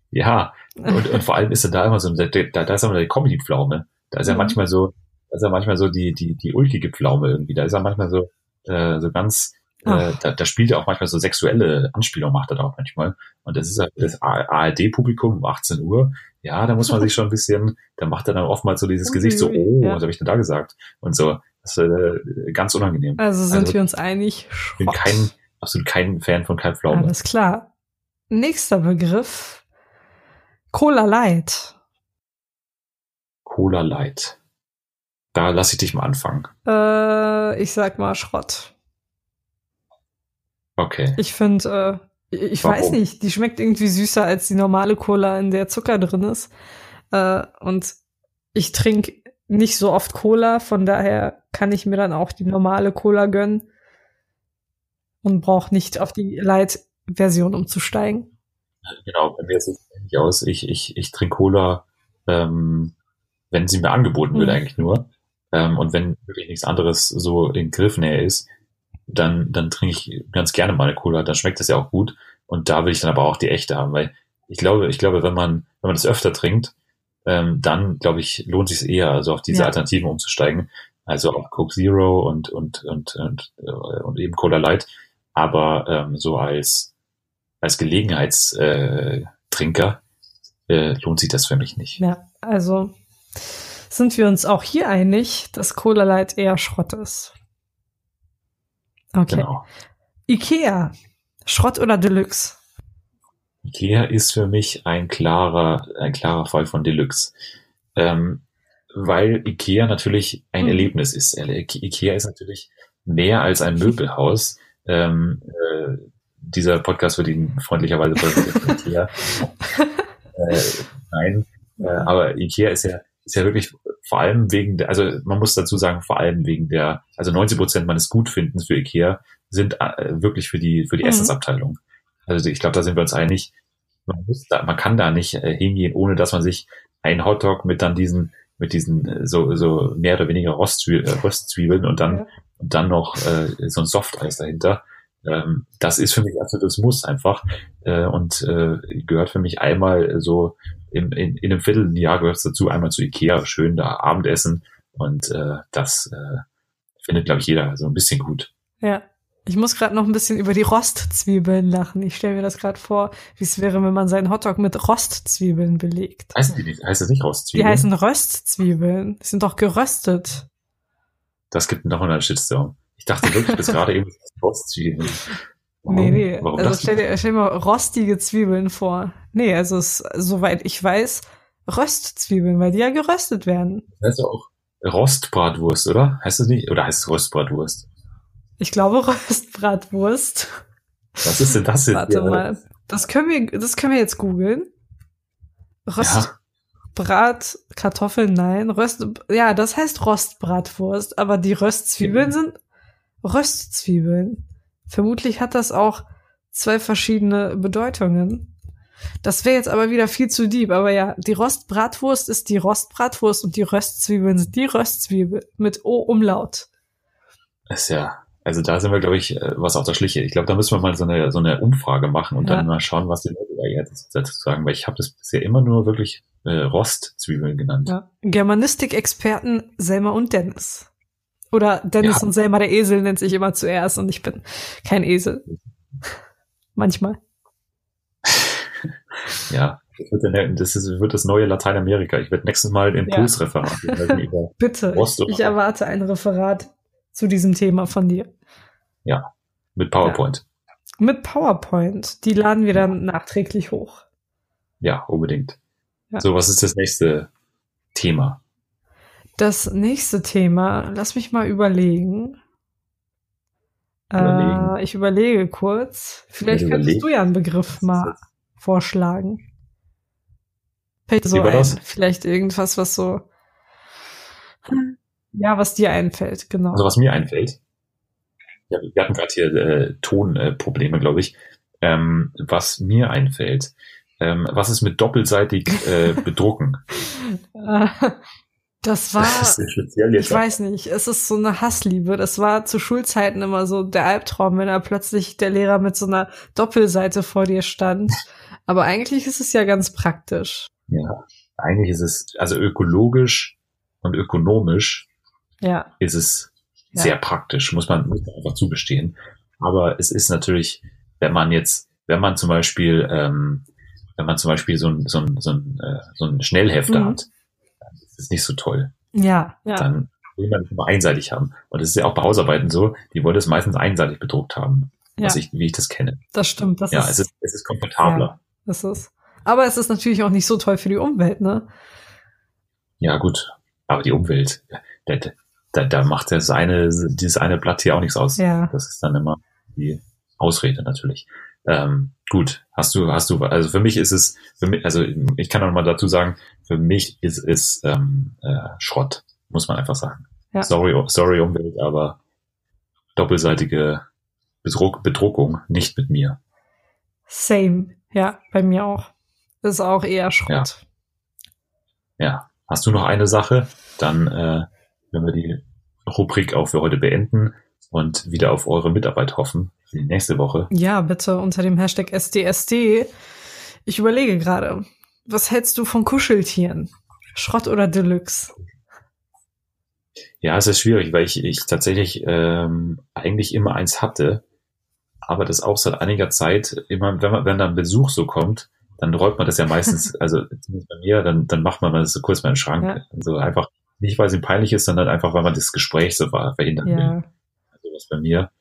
[SPEAKER 2] Ja, und, und vor allem ist er da immer so, da, da, da ist er immer die Comedy-Pflaume. Da ist er mhm. manchmal so, da ist er manchmal so die, die, die ulkige Pflaume irgendwie. Da ist er manchmal so, äh, so ganz, äh, da, da spielt er auch manchmal so sexuelle Anspielungen, macht er da auch manchmal. Und das ist halt das ARD-Publikum um 18 Uhr. Ja, da muss man sich schon ein bisschen, da macht er dann oftmals so dieses Gesicht so, oh, ja. was habe ich denn da gesagt? Und so, das ist äh, ganz unangenehm.
[SPEAKER 1] Also sind also, wir uns einig.
[SPEAKER 2] Ich bin kein, absolut kein Fan von Kai Pflaume.
[SPEAKER 1] Alles klar. Nächster Begriff Cola Light.
[SPEAKER 2] Cola Light. Da lasse ich dich mal anfangen.
[SPEAKER 1] Äh, ich sag mal Schrott.
[SPEAKER 2] Okay.
[SPEAKER 1] Ich finde, äh, ich Warum? weiß nicht, die schmeckt irgendwie süßer als die normale Cola, in der Zucker drin ist. Äh, und ich trinke nicht so oft Cola, von daher kann ich mir dann auch die normale Cola gönnen und brauche nicht auf die Light-Version umzusteigen.
[SPEAKER 2] Genau, bei mir sieht es ähnlich aus. Ich, ich, ich trinke Cola, ähm, wenn sie mir angeboten wird, mhm. eigentlich nur. Ähm, und wenn wirklich nichts anderes so in Griffnähe ist, dann, dann trinke ich ganz gerne meine Cola, dann schmeckt das ja auch gut. Und da will ich dann aber auch die echte haben, weil ich glaube, ich glaube, wenn man, wenn man das öfter trinkt, ähm, dann glaube ich, lohnt sich eher, also auf diese ja. Alternativen umzusteigen. Also auch Coke Zero und, und, und, und, äh, und eben Cola Light. Aber ähm, so als, als Gelegenheitstrinker äh, lohnt sich das für mich nicht.
[SPEAKER 1] Ja, also sind wir uns auch hier einig, dass Cola Light eher Schrott ist. Okay. Genau. Ikea, Schrott oder Deluxe?
[SPEAKER 2] Ikea ist für mich ein klarer, ein klarer Fall von Deluxe. Ähm, weil Ikea natürlich ein mhm. Erlebnis ist. Ikea ist natürlich mehr als ein Möbelhaus. Ähm, äh, dieser Podcast wird Ihnen freundlicherweise präsentiert Ikea. (laughs) äh, nein, äh, aber Ikea ist ja, ist ja wirklich vor allem wegen der, also man muss dazu sagen, vor allem wegen der, also 90 Prozent meines Gutfindens für Ikea sind äh, wirklich für die, für die mhm. Essensabteilung. Also ich glaube, da sind wir uns einig. Man, muss da, man kann da nicht äh, hingehen, ohne dass man sich einen Hotdog mit dann diesen, mit diesen äh, so, so mehr oder weniger Rostzwiebeln, äh, Röstzwiebeln und dann, ja und dann noch äh, so ein Softeis dahinter. Ähm, das ist für mich absolutes Muss einfach äh, und äh, gehört für mich einmal so im, in, in einem Vierteljahr gehört es dazu, einmal zu Ikea, schön da Abendessen und äh, das äh, findet, glaube ich, jeder so ein bisschen gut.
[SPEAKER 1] Ja. Ich muss gerade noch ein bisschen über die Rostzwiebeln lachen. Ich stelle mir das gerade vor, wie es wäre, wenn man seinen Hotdog mit Rostzwiebeln belegt.
[SPEAKER 2] Heißen die? Heißt das nicht Rostzwiebeln?
[SPEAKER 1] Die heißen Röstzwiebeln. Die sind doch geröstet.
[SPEAKER 2] Das gibt noch einen Shitstorm. Ich dachte wirklich bis (laughs) gerade eben Rostzwiebeln.
[SPEAKER 1] Warum? Nee, nee. Warum also stell dir, stell dir mal rostige Zwiebeln vor. Nee, also es, soweit ich weiß, Röstzwiebeln, weil die ja geröstet werden.
[SPEAKER 2] Das heißt ja auch Rostbratwurst, oder? Heißt das nicht? Oder heißt es Rostbratwurst?
[SPEAKER 1] Ich glaube (laughs) Röstbratwurst.
[SPEAKER 2] Was ist denn das jetzt?
[SPEAKER 1] Warte hier, mal. Das können wir, das können wir jetzt googeln. Röstbrat, ja. Kartoffeln, nein. Röst, ja, das heißt Rostbratwurst, aber die Röstzwiebeln ja. sind Röstzwiebeln. Vermutlich hat das auch zwei verschiedene Bedeutungen. Das wäre jetzt aber wieder viel zu deep, aber ja, die Rostbratwurst ist die Rostbratwurst und die Röstzwiebeln sind die Röstzwiebel mit O-Umlaut.
[SPEAKER 2] Ist ja, also da sind wir, glaube ich, äh, was auf der Schliche. Ich glaube, da müssen wir mal so eine, so eine Umfrage machen und ja. dann mal schauen, was die Leute da jetzt dazu sagen, weil ich habe das bisher immer nur wirklich äh, Rostzwiebeln genannt. Ja.
[SPEAKER 1] Germanistik-Experten Selma und Dennis. Oder Dennis ja. und Selma der Esel nennt sich immer zuerst und ich bin kein Esel. (laughs) Manchmal.
[SPEAKER 2] ja, das wird, das, ist, wird das neue Lateinamerika. Ich werde nächstes Mal ein Impulsreferat
[SPEAKER 1] ja. (laughs) Bitte, ich erwarte ein Referat zu diesem Thema von dir.
[SPEAKER 2] Ja, mit PowerPoint.
[SPEAKER 1] Ja. Mit PowerPoint. Die laden wir dann nachträglich hoch.
[SPEAKER 2] Ja, unbedingt. Ja. So, was ist das nächste Thema?
[SPEAKER 1] Das nächste Thema, lass mich mal überlegen. überlegen. Äh, ich überlege kurz. Vielleicht könntest du ja einen Begriff mal vorschlagen. Fällt so ein. Vielleicht irgendwas, was so ja, was dir einfällt, genau.
[SPEAKER 2] Also was mir einfällt, ja, wir hatten gerade hier äh, Tonprobleme, äh, glaube ich. Ähm, was mir einfällt, ähm, was ist mit doppelseitig äh, (laughs) bedrucken? (laughs)
[SPEAKER 1] Das war, das ich weiß nicht, es ist so eine Hassliebe. Das war zu Schulzeiten immer so der Albtraum, wenn da plötzlich der Lehrer mit so einer Doppelseite vor dir stand. Aber eigentlich ist es ja ganz praktisch.
[SPEAKER 2] Ja, eigentlich ist es also ökologisch und ökonomisch
[SPEAKER 1] ja.
[SPEAKER 2] ist es ja. sehr praktisch, muss man, muss man einfach zugestehen. Aber es ist natürlich, wenn man jetzt, wenn man zum Beispiel, ähm, wenn man zum Beispiel so ein, so ein, so ein, äh, so ein Schnellhefter mhm. hat, ist nicht so toll.
[SPEAKER 1] Ja, ja.
[SPEAKER 2] Dann will man es immer einseitig haben. Und das ist ja auch bei Hausarbeiten so, die wollen es meistens einseitig bedruckt haben, ja. was ich, wie ich das kenne.
[SPEAKER 1] Das stimmt. Das
[SPEAKER 2] ja,
[SPEAKER 1] ist,
[SPEAKER 2] es ist, es ist komfortabler. Ja,
[SPEAKER 1] das ist. Aber es ist natürlich auch nicht so toll für die Umwelt, ne?
[SPEAKER 2] Ja, gut. Aber die Umwelt, da, da macht das eine, dieses eine Blatt hier auch nichts aus.
[SPEAKER 1] Ja.
[SPEAKER 2] Das ist dann immer die Ausrede natürlich. Ähm, gut, hast du, hast du, also für mich ist es, für mich, also ich kann auch mal dazu sagen, für mich ist es ähm, äh, Schrott, muss man einfach sagen. Ja. Sorry, sorry Umwelt, aber doppelseitige Bedruck, Bedruckung nicht mit mir.
[SPEAKER 1] Same, ja, bei mir auch. Ist auch eher Schrott.
[SPEAKER 2] Ja. ja. Hast du noch eine Sache? Dann äh, wenn wir die Rubrik auch für heute beenden und wieder auf eure Mitarbeit hoffen für die nächste Woche.
[SPEAKER 1] Ja, bitte unter dem Hashtag SDSD. Ich überlege gerade, was hältst du von Kuscheltieren? Schrott oder Deluxe?
[SPEAKER 2] Ja, es ist schwierig, weil ich, ich tatsächlich ähm, eigentlich immer eins hatte, aber das auch seit einiger Zeit, immer, wenn man, wenn dann Besuch so kommt, dann räumt man das ja meistens, (laughs) also zumindest bei mir, dann, dann macht man das so kurz mal in den Schrank. Ja. Also einfach nicht, weil es ihm peinlich ist, sondern einfach, weil man das Gespräch so war, verhindern ja. will. Also was bei mir.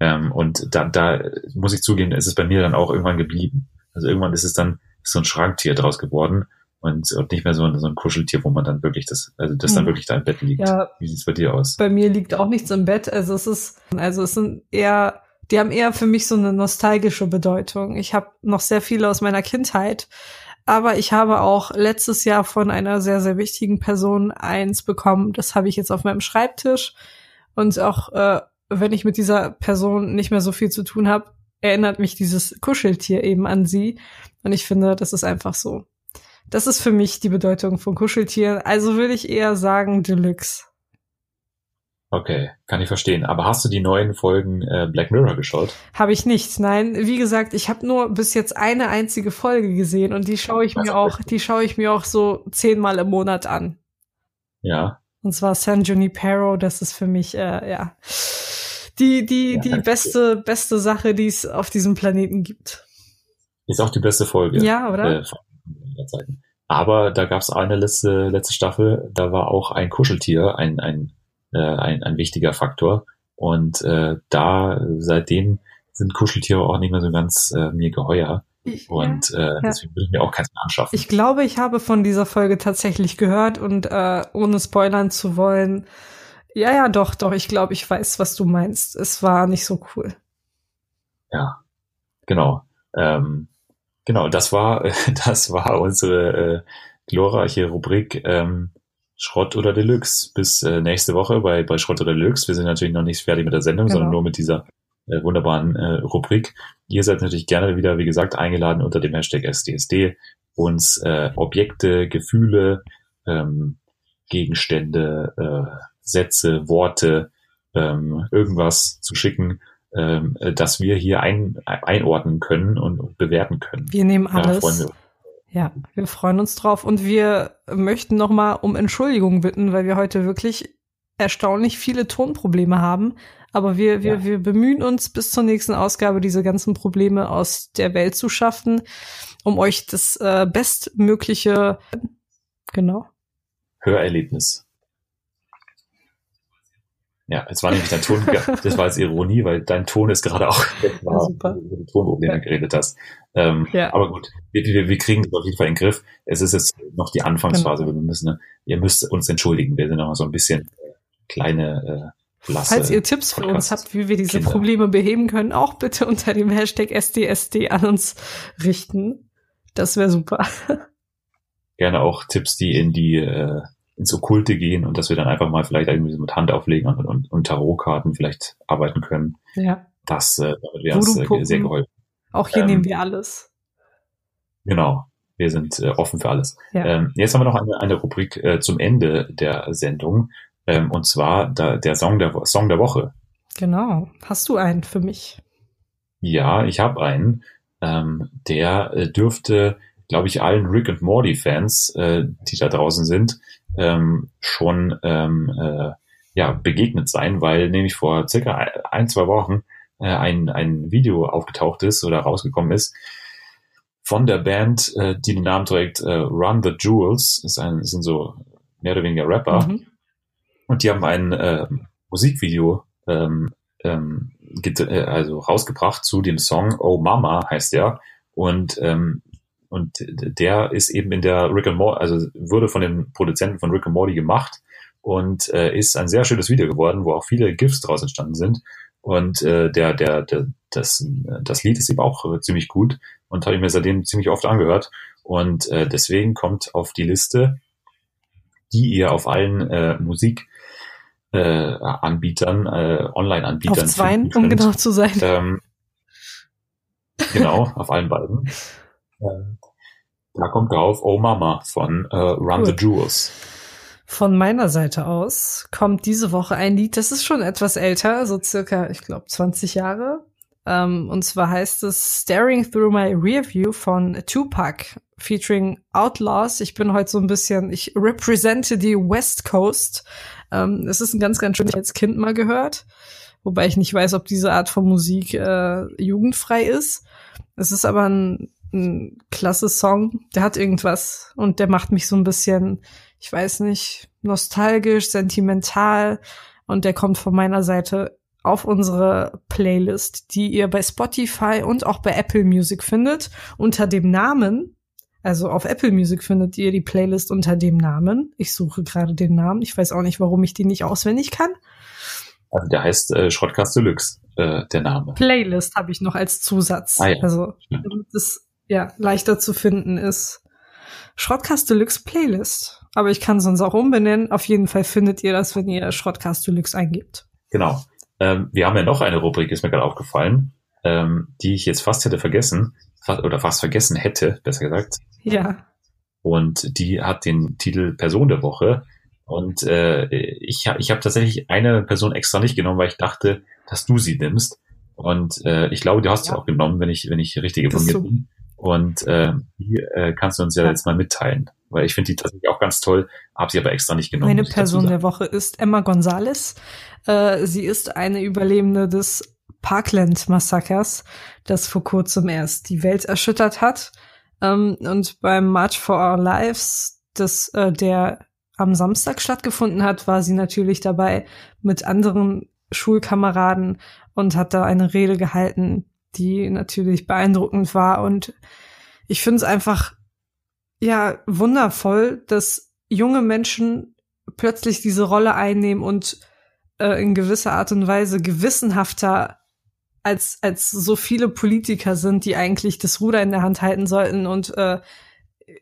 [SPEAKER 2] Ähm, und da, da muss ich zugeben, ist es bei mir dann auch irgendwann geblieben. Also irgendwann ist es dann so ein Schranktier draus geworden und, und nicht mehr so ein, so ein Kuscheltier, wo man dann wirklich das, also das hm. dann wirklich da im Bett liegt. Ja, Wie sieht's bei dir aus?
[SPEAKER 1] Bei mir liegt auch nichts im Bett. Also es ist, also es sind eher, die haben eher für mich so eine nostalgische Bedeutung. Ich habe noch sehr viele aus meiner Kindheit, aber ich habe auch letztes Jahr von einer sehr, sehr wichtigen Person eins bekommen. Das habe ich jetzt auf meinem Schreibtisch. Und auch äh, wenn ich mit dieser Person nicht mehr so viel zu tun habe, erinnert mich dieses Kuscheltier eben an sie. Und ich finde, das ist einfach so. Das ist für mich die Bedeutung von Kuscheltieren. Also würde ich eher sagen Deluxe.
[SPEAKER 2] Okay, kann ich verstehen. Aber hast du die neuen Folgen äh, Black Mirror geschaut?
[SPEAKER 1] Habe ich nicht. Nein, wie gesagt, ich habe nur bis jetzt eine einzige Folge gesehen und die schaue ich mir auch, die schaue ich mir auch so zehnmal im Monat an.
[SPEAKER 2] Ja.
[SPEAKER 1] Und zwar San Junipero, das ist für mich äh, ja die die
[SPEAKER 2] Ja,
[SPEAKER 1] die beste beste Sache, die es auf diesem Planeten gibt.
[SPEAKER 2] Ist auch die beste Folge.
[SPEAKER 1] Ja, oder?
[SPEAKER 2] Äh. Aber da gab es eine letzte, letzte Staffel, da war auch ein Kuscheltier ein, ein, äh, ein, ein wichtiger Faktor. Und äh, da seitdem sind Kuscheltiere auch nicht mehr so ganz äh, mir geheuer.
[SPEAKER 1] Ich,
[SPEAKER 2] Und äh, deswegen würde ich mir auch keins mehr anschaffen.
[SPEAKER 1] Ich glaube, ich habe von dieser Folge tatsächlich gehört und äh, ohne spoilern zu wollen, ja, ja, doch, doch, ich glaube, ich weiß, was du meinst. Es war nicht so cool.
[SPEAKER 2] Ja, genau. Ähm, genau, das war, (laughs) das war unsere äh, glorreiche Rubrik ähm, Schrott oder Deluxe. Bis äh, nächste Woche bei, bei Schrott oder Deluxe. Wir sind natürlich noch nicht fertig mit der Sendung,
[SPEAKER 1] Genau.
[SPEAKER 2] sondern nur mit dieser äh, wunderbaren äh, Rubrik. Ihr seid natürlich gerne wieder, wie gesagt, eingeladen unter dem Hashtag SDSD, uns äh, Objekte, Gefühle, ähm, Gegenstände, äh, Sätze, Worte, ähm, irgendwas zu schicken, ähm, äh, dass wir hier ein, einordnen können und, bewerten können.
[SPEAKER 1] Wir nehmen alles.
[SPEAKER 2] wir
[SPEAKER 1] Ja, wir freuen uns drauf und wir möchten nochmal um Entschuldigung bitten, weil wir heute wirklich erstaunlich viele Tonprobleme haben. Aber wir, wir,
[SPEAKER 2] Ja.
[SPEAKER 1] wir bemühen uns bis zur nächsten Ausgabe diese ganzen Probleme aus der Welt zu schaffen, um euch das äh, bestmögliche, genau.
[SPEAKER 2] Hörerlebnis. Ja, es war nämlich dein Ton, das war jetzt Ironie, weil dein Ton ist gerade auch, (laughs) war,
[SPEAKER 1] super.
[SPEAKER 2] über die Tonprobleme
[SPEAKER 1] Ja.
[SPEAKER 2] geredet hast. Ähm,
[SPEAKER 1] Ja.
[SPEAKER 2] Aber gut, wir, wir, wir kriegen das auf jeden Fall in den Griff. Es ist jetzt noch die Anfangsphase,
[SPEAKER 1] Genau.
[SPEAKER 2] wir müssen, ihr müsst uns entschuldigen, wir sind noch mal so ein bisschen äh, kleine, blasse
[SPEAKER 1] Falls ihr Tipps für uns
[SPEAKER 2] Podcast-
[SPEAKER 1] habt, wie wir diese
[SPEAKER 2] Kinder.
[SPEAKER 1] Probleme beheben können, auch bitte unter dem Hashtag SDSD an uns richten. Das wäre super. (laughs)
[SPEAKER 2] gerne auch Tipps, die in die äh, ins Okkulte gehen und dass wir dann einfach mal vielleicht irgendwie mit Hand auflegen und, und, und Tarotkarten vielleicht arbeiten können.
[SPEAKER 1] Ja.
[SPEAKER 2] Das äh, wäre uns äh, sehr geholfen.
[SPEAKER 1] Auch hier
[SPEAKER 2] Ähm,
[SPEAKER 1] nehmen wir alles.
[SPEAKER 2] Genau. Wir sind äh, offen für alles.
[SPEAKER 1] Ja.
[SPEAKER 2] Ähm, jetzt haben wir noch eine, eine Rubrik äh, zum Ende der Sendung. Ähm, und zwar da, der Song der, Song der Woche.
[SPEAKER 1] Genau. Hast du einen für mich?
[SPEAKER 2] Ja, ich habe einen. Ähm, der äh, dürfte, glaube ich, allen Rick und Morty Fans, äh, die da draußen sind, ähm, schon ähm, äh, ja begegnet sein, weil nämlich vor circa ein, zwei Wochen äh, ein, ein Video aufgetaucht ist oder rausgekommen ist von der Band, äh, die den Namen trägt äh, Run the Jewels. Ist ein, sind so mehr oder weniger Rapper.
[SPEAKER 1] Mhm.
[SPEAKER 2] Und die haben ein äh, Musikvideo ähm, ähm, äh, also rausgebracht zu dem Song Oh Mama heißt der. Und, ähm, und der ist eben in der Rick and Morty, also wurde von den Produzenten von Rick and Morty gemacht und äh, ist ein sehr schönes Video geworden, wo auch viele GIFs draus entstanden sind. Und äh, der, der, der, das, das Lied ist eben auch äh, ziemlich gut und habe ich mir seitdem ziemlich oft angehört. Und äh, deswegen kommt auf die Liste, die ihr auf allen äh, Musik äh, Anbietern, äh, Online-Anbietern
[SPEAKER 1] Auf zweien, um genau zu sein.
[SPEAKER 2] Ähm, genau, auf allen beiden. (laughs) Ähm, da kommt drauf Oh Mama von äh, Run the
[SPEAKER 1] Cool.
[SPEAKER 2] Jewels.
[SPEAKER 1] Von meiner Seite aus kommt diese Woche ein Lied, das ist schon etwas älter, so circa, ich glaube, 20 Jahre. Ähm, und zwar heißt es Staring Through My Rearview von Tupac featuring Outlaws. Ich bin heute so ein bisschen, ich represente die West Coast. Ähm, es ist ein ganz, ganz schön, ich als Kind mal gehört. Wobei ich nicht weiß, ob diese Art von Musik äh, jugendfrei ist. Es ist aber ein, ein klasse Song. Der hat irgendwas und der macht mich so ein bisschen, ich weiß nicht, nostalgisch, sentimental. Und der kommt von meiner Seite auf unsere Playlist, die ihr bei Spotify und auch bei Apple Music findet, unter dem Namen. Also auf Apple Music findet ihr die Playlist unter dem Namen. Ich suche gerade den Namen. Ich weiß auch nicht, warum ich die nicht auswendig kann.
[SPEAKER 2] Also der heißt äh, Schrottkast Deluxe, äh, der Name.
[SPEAKER 1] Playlist habe ich noch als Zusatz.
[SPEAKER 2] Ah ja.
[SPEAKER 1] Also, damit es ja leichter zu finden ist. Schrottcast Deluxe Playlist. Aber ich kann sonst auch umbenennen. Auf jeden Fall findet ihr das, wenn ihr Schrottcast Deluxe eingebt.
[SPEAKER 2] Genau. Ähm, wir haben ja noch eine Rubrik, ist mir gerade aufgefallen, ähm, die ich jetzt fast hätte vergessen, oder fast vergessen hätte, besser gesagt.
[SPEAKER 1] Ja.
[SPEAKER 2] Und die hat den Titel Person der Woche. Und äh, ich, ich habe tatsächlich eine Person extra nicht genommen, weil ich dachte, dass du sie nimmst. Und äh, ich glaube, du hast ja. sie auch genommen, wenn ich, wenn ich richtig informiert bin. Und äh, die äh, kannst du uns ja, ja. jetzt mal mitteilen. Weil ich finde die tatsächlich auch ganz toll, habe sie aber extra nicht genommen.
[SPEAKER 1] Meine Person der Woche ist Emma Gonzalez. Äh, sie ist eine Überlebende des Parkland-Massakers, das vor kurzem erst die Welt erschüttert hat. Ähm, und beim March for Our Lives, das, äh, der am Samstag stattgefunden hat, war sie natürlich dabei mit anderen Schulkameraden und hat da eine Rede gehalten, die natürlich beeindruckend war. Und ich finde es einfach, ja, wundervoll, dass junge Menschen plötzlich diese Rolle einnehmen und äh, in gewisser Art und Weise gewissenhafter als, als so viele Politiker sind, die eigentlich das Ruder in der Hand halten sollten und äh,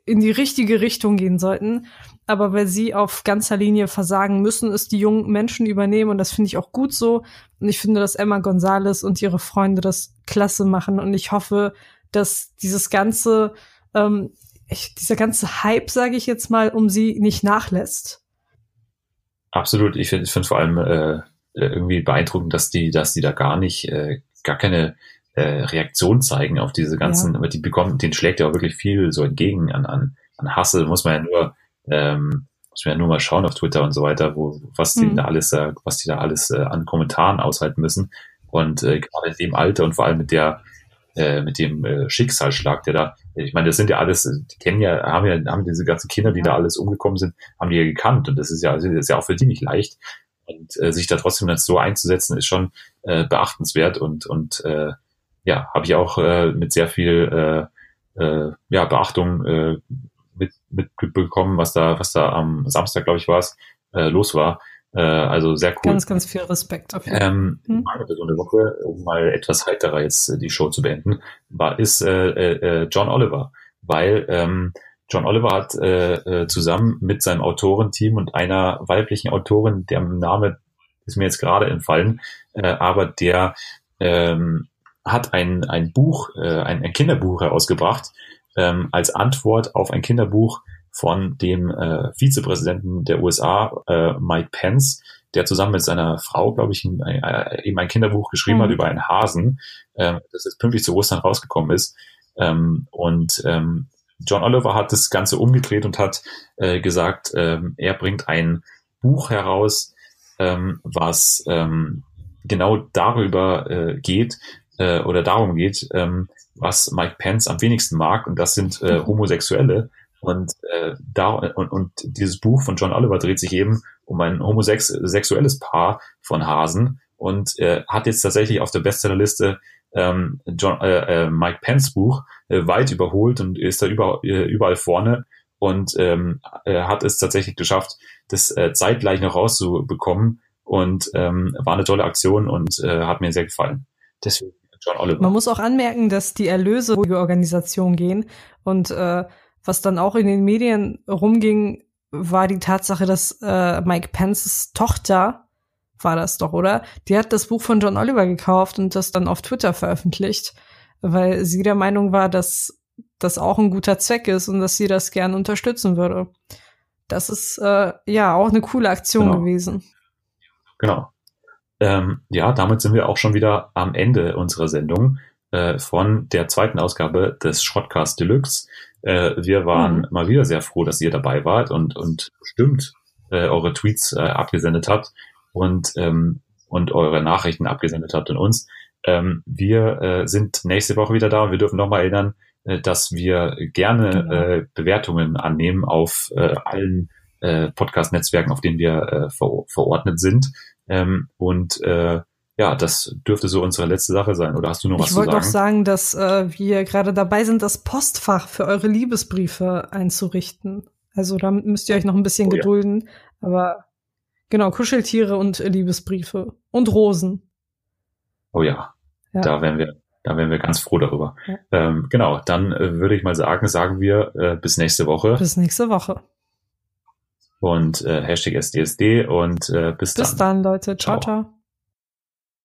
[SPEAKER 1] in die richtige Richtung gehen sollten. Aber weil sie auf ganzer Linie versagen, müssen es die jungen Menschen übernehmen und das finde ich auch gut so. Und ich finde, dass Emma Gonzalez und ihre Freunde das klasse machen und ich hoffe, dass dieses ganze, ähm, ich, dieser ganze Hype, sage ich jetzt mal, um sie nicht nachlässt.
[SPEAKER 2] Absolut. Ich finde ich finde vor allem äh, irgendwie beeindruckend, dass die, dass die da gar nicht, äh, gar keine äh, Reaktion zeigen auf diese ganzen, ja. aber die bekommen, den schlägt ja auch wirklich viel so entgegen an, an, an Hassel, muss man ja nur, ähm, muss man ja nur mal schauen auf Twitter und so weiter, wo, was die mhm. da alles, äh, was die da alles äh, an Kommentaren aushalten müssen. Und äh, gerade in dem Alter und vor allem mit der, äh, mit dem äh, Schicksalsschlag, der da, ich meine, das sind ja alles, die kennen ja, haben ja, haben diese ganzen Kinder, die da alles umgekommen sind, haben die ja gekannt und das ist ja, das ist ja auch für die nicht leicht. Und äh, sich da trotzdem jetzt so einzusetzen, ist schon äh, beachtenswert und, und äh, ja, habe ich auch äh, mit sehr viel äh, äh, ja, Beachtung äh, mit, mitbekommen, was da, was da am Samstag, glaube ich, war es, äh, los war. Äh, also sehr cool.
[SPEAKER 1] Ganz, ganz viel Respekt
[SPEAKER 2] auf jeden Fall. Ähm, hm? Person der Woche, um mal etwas heiterer jetzt äh, die Show zu beenden, war ist äh, äh, John Oliver, weil ähm, John Oliver hat äh, äh, zusammen mit seinem Autorenteam und einer weiblichen Autorin, deren Name ist mir jetzt gerade entfallen, äh, aber der ähm, hat ein, ein Buch, äh, ein, ein Kinderbuch herausgebracht, ähm, als Antwort auf ein Kinderbuch von dem äh, Vizepräsidenten der USA, äh, Mike Pence, der zusammen mit seiner Frau, glaube ich, ein, ein, eben ein Kinderbuch geschrieben mhm. hat über einen Hasen, äh, das jetzt pünktlich zu Ostern rausgekommen ist. Ähm, und ähm, John Oliver hat das Ganze umgedreht und hat äh, gesagt, ähm, er bringt ein Buch heraus, ähm, was ähm, genau darüber äh, geht äh, oder darum geht, ähm, was Mike Pence am wenigsten mag, und das sind äh, mhm. Homosexuelle. Und, äh, da, und, und dieses Buch von John Oliver dreht sich eben um ein homosexuelles Paar von Hasen und äh, hat jetzt tatsächlich auf der Bestsellerliste ähm, John, äh, äh, Mike Pence Buch äh, weit überholt und ist da über, äh, überall vorne und ähm, äh, hat es tatsächlich geschafft, das äh, zeitgleich noch rauszubekommen und ähm, war eine tolle Aktion und äh, hat mir sehr gefallen. Deswegen
[SPEAKER 1] John Oliver. Man muss auch anmerken, dass die Erlöse die Organisation gehen und äh, was dann auch in den Medien rumging, war die Tatsache, dass äh, Mike Pences Tochter war das doch, oder? Die hat das Buch von John Oliver gekauft und das dann auf Twitter veröffentlicht, weil sie der Meinung war, dass das auch ein guter Zweck ist und dass sie das gern unterstützen würde. Das ist äh, ja auch eine coole Aktion genau. gewesen.
[SPEAKER 2] Genau. Ähm, ja, damit sind wir auch schon wieder am Ende unserer Sendung äh, von der zweiten Ausgabe des Shotcast Deluxe. Äh, wir waren mhm. mal wieder sehr froh, dass ihr dabei wart und, und bestimmt äh, eure Tweets äh, abgesendet habt und, ähm, und eure Nachrichten abgesendet habt an uns. Ähm, wir äh, sind nächste Woche wieder da und wir dürfen nochmal erinnern, äh, dass wir gerne genau. äh, Bewertungen annehmen auf äh, allen äh, Podcast-Netzwerken, auf denen wir äh, ver verordnet sind. Ähm, und äh, ja, das dürfte so unsere letzte Sache sein. Oder hast du noch was
[SPEAKER 1] zu sagen? Ich wollte doch sagen, dass äh, wir gerade dabei sind, das Postfach für eure Liebesbriefe einzurichten. Also da müsst ihr euch noch ein bisschen oh, gedulden. Ja. Aber Genau, Kuscheltiere und Liebesbriefe. Und Rosen.
[SPEAKER 2] Oh ja. ja. Da wären wir, da wären wir ganz froh darüber. Ja. Ähm, genau, dann äh, würde ich mal sagen, sagen wir äh, bis nächste Woche.
[SPEAKER 1] Bis nächste Woche.
[SPEAKER 2] Und äh, Hashtag SDSD und äh, bis, bis
[SPEAKER 1] dann. Bis dann, Leute. ciao. ciao. ciao.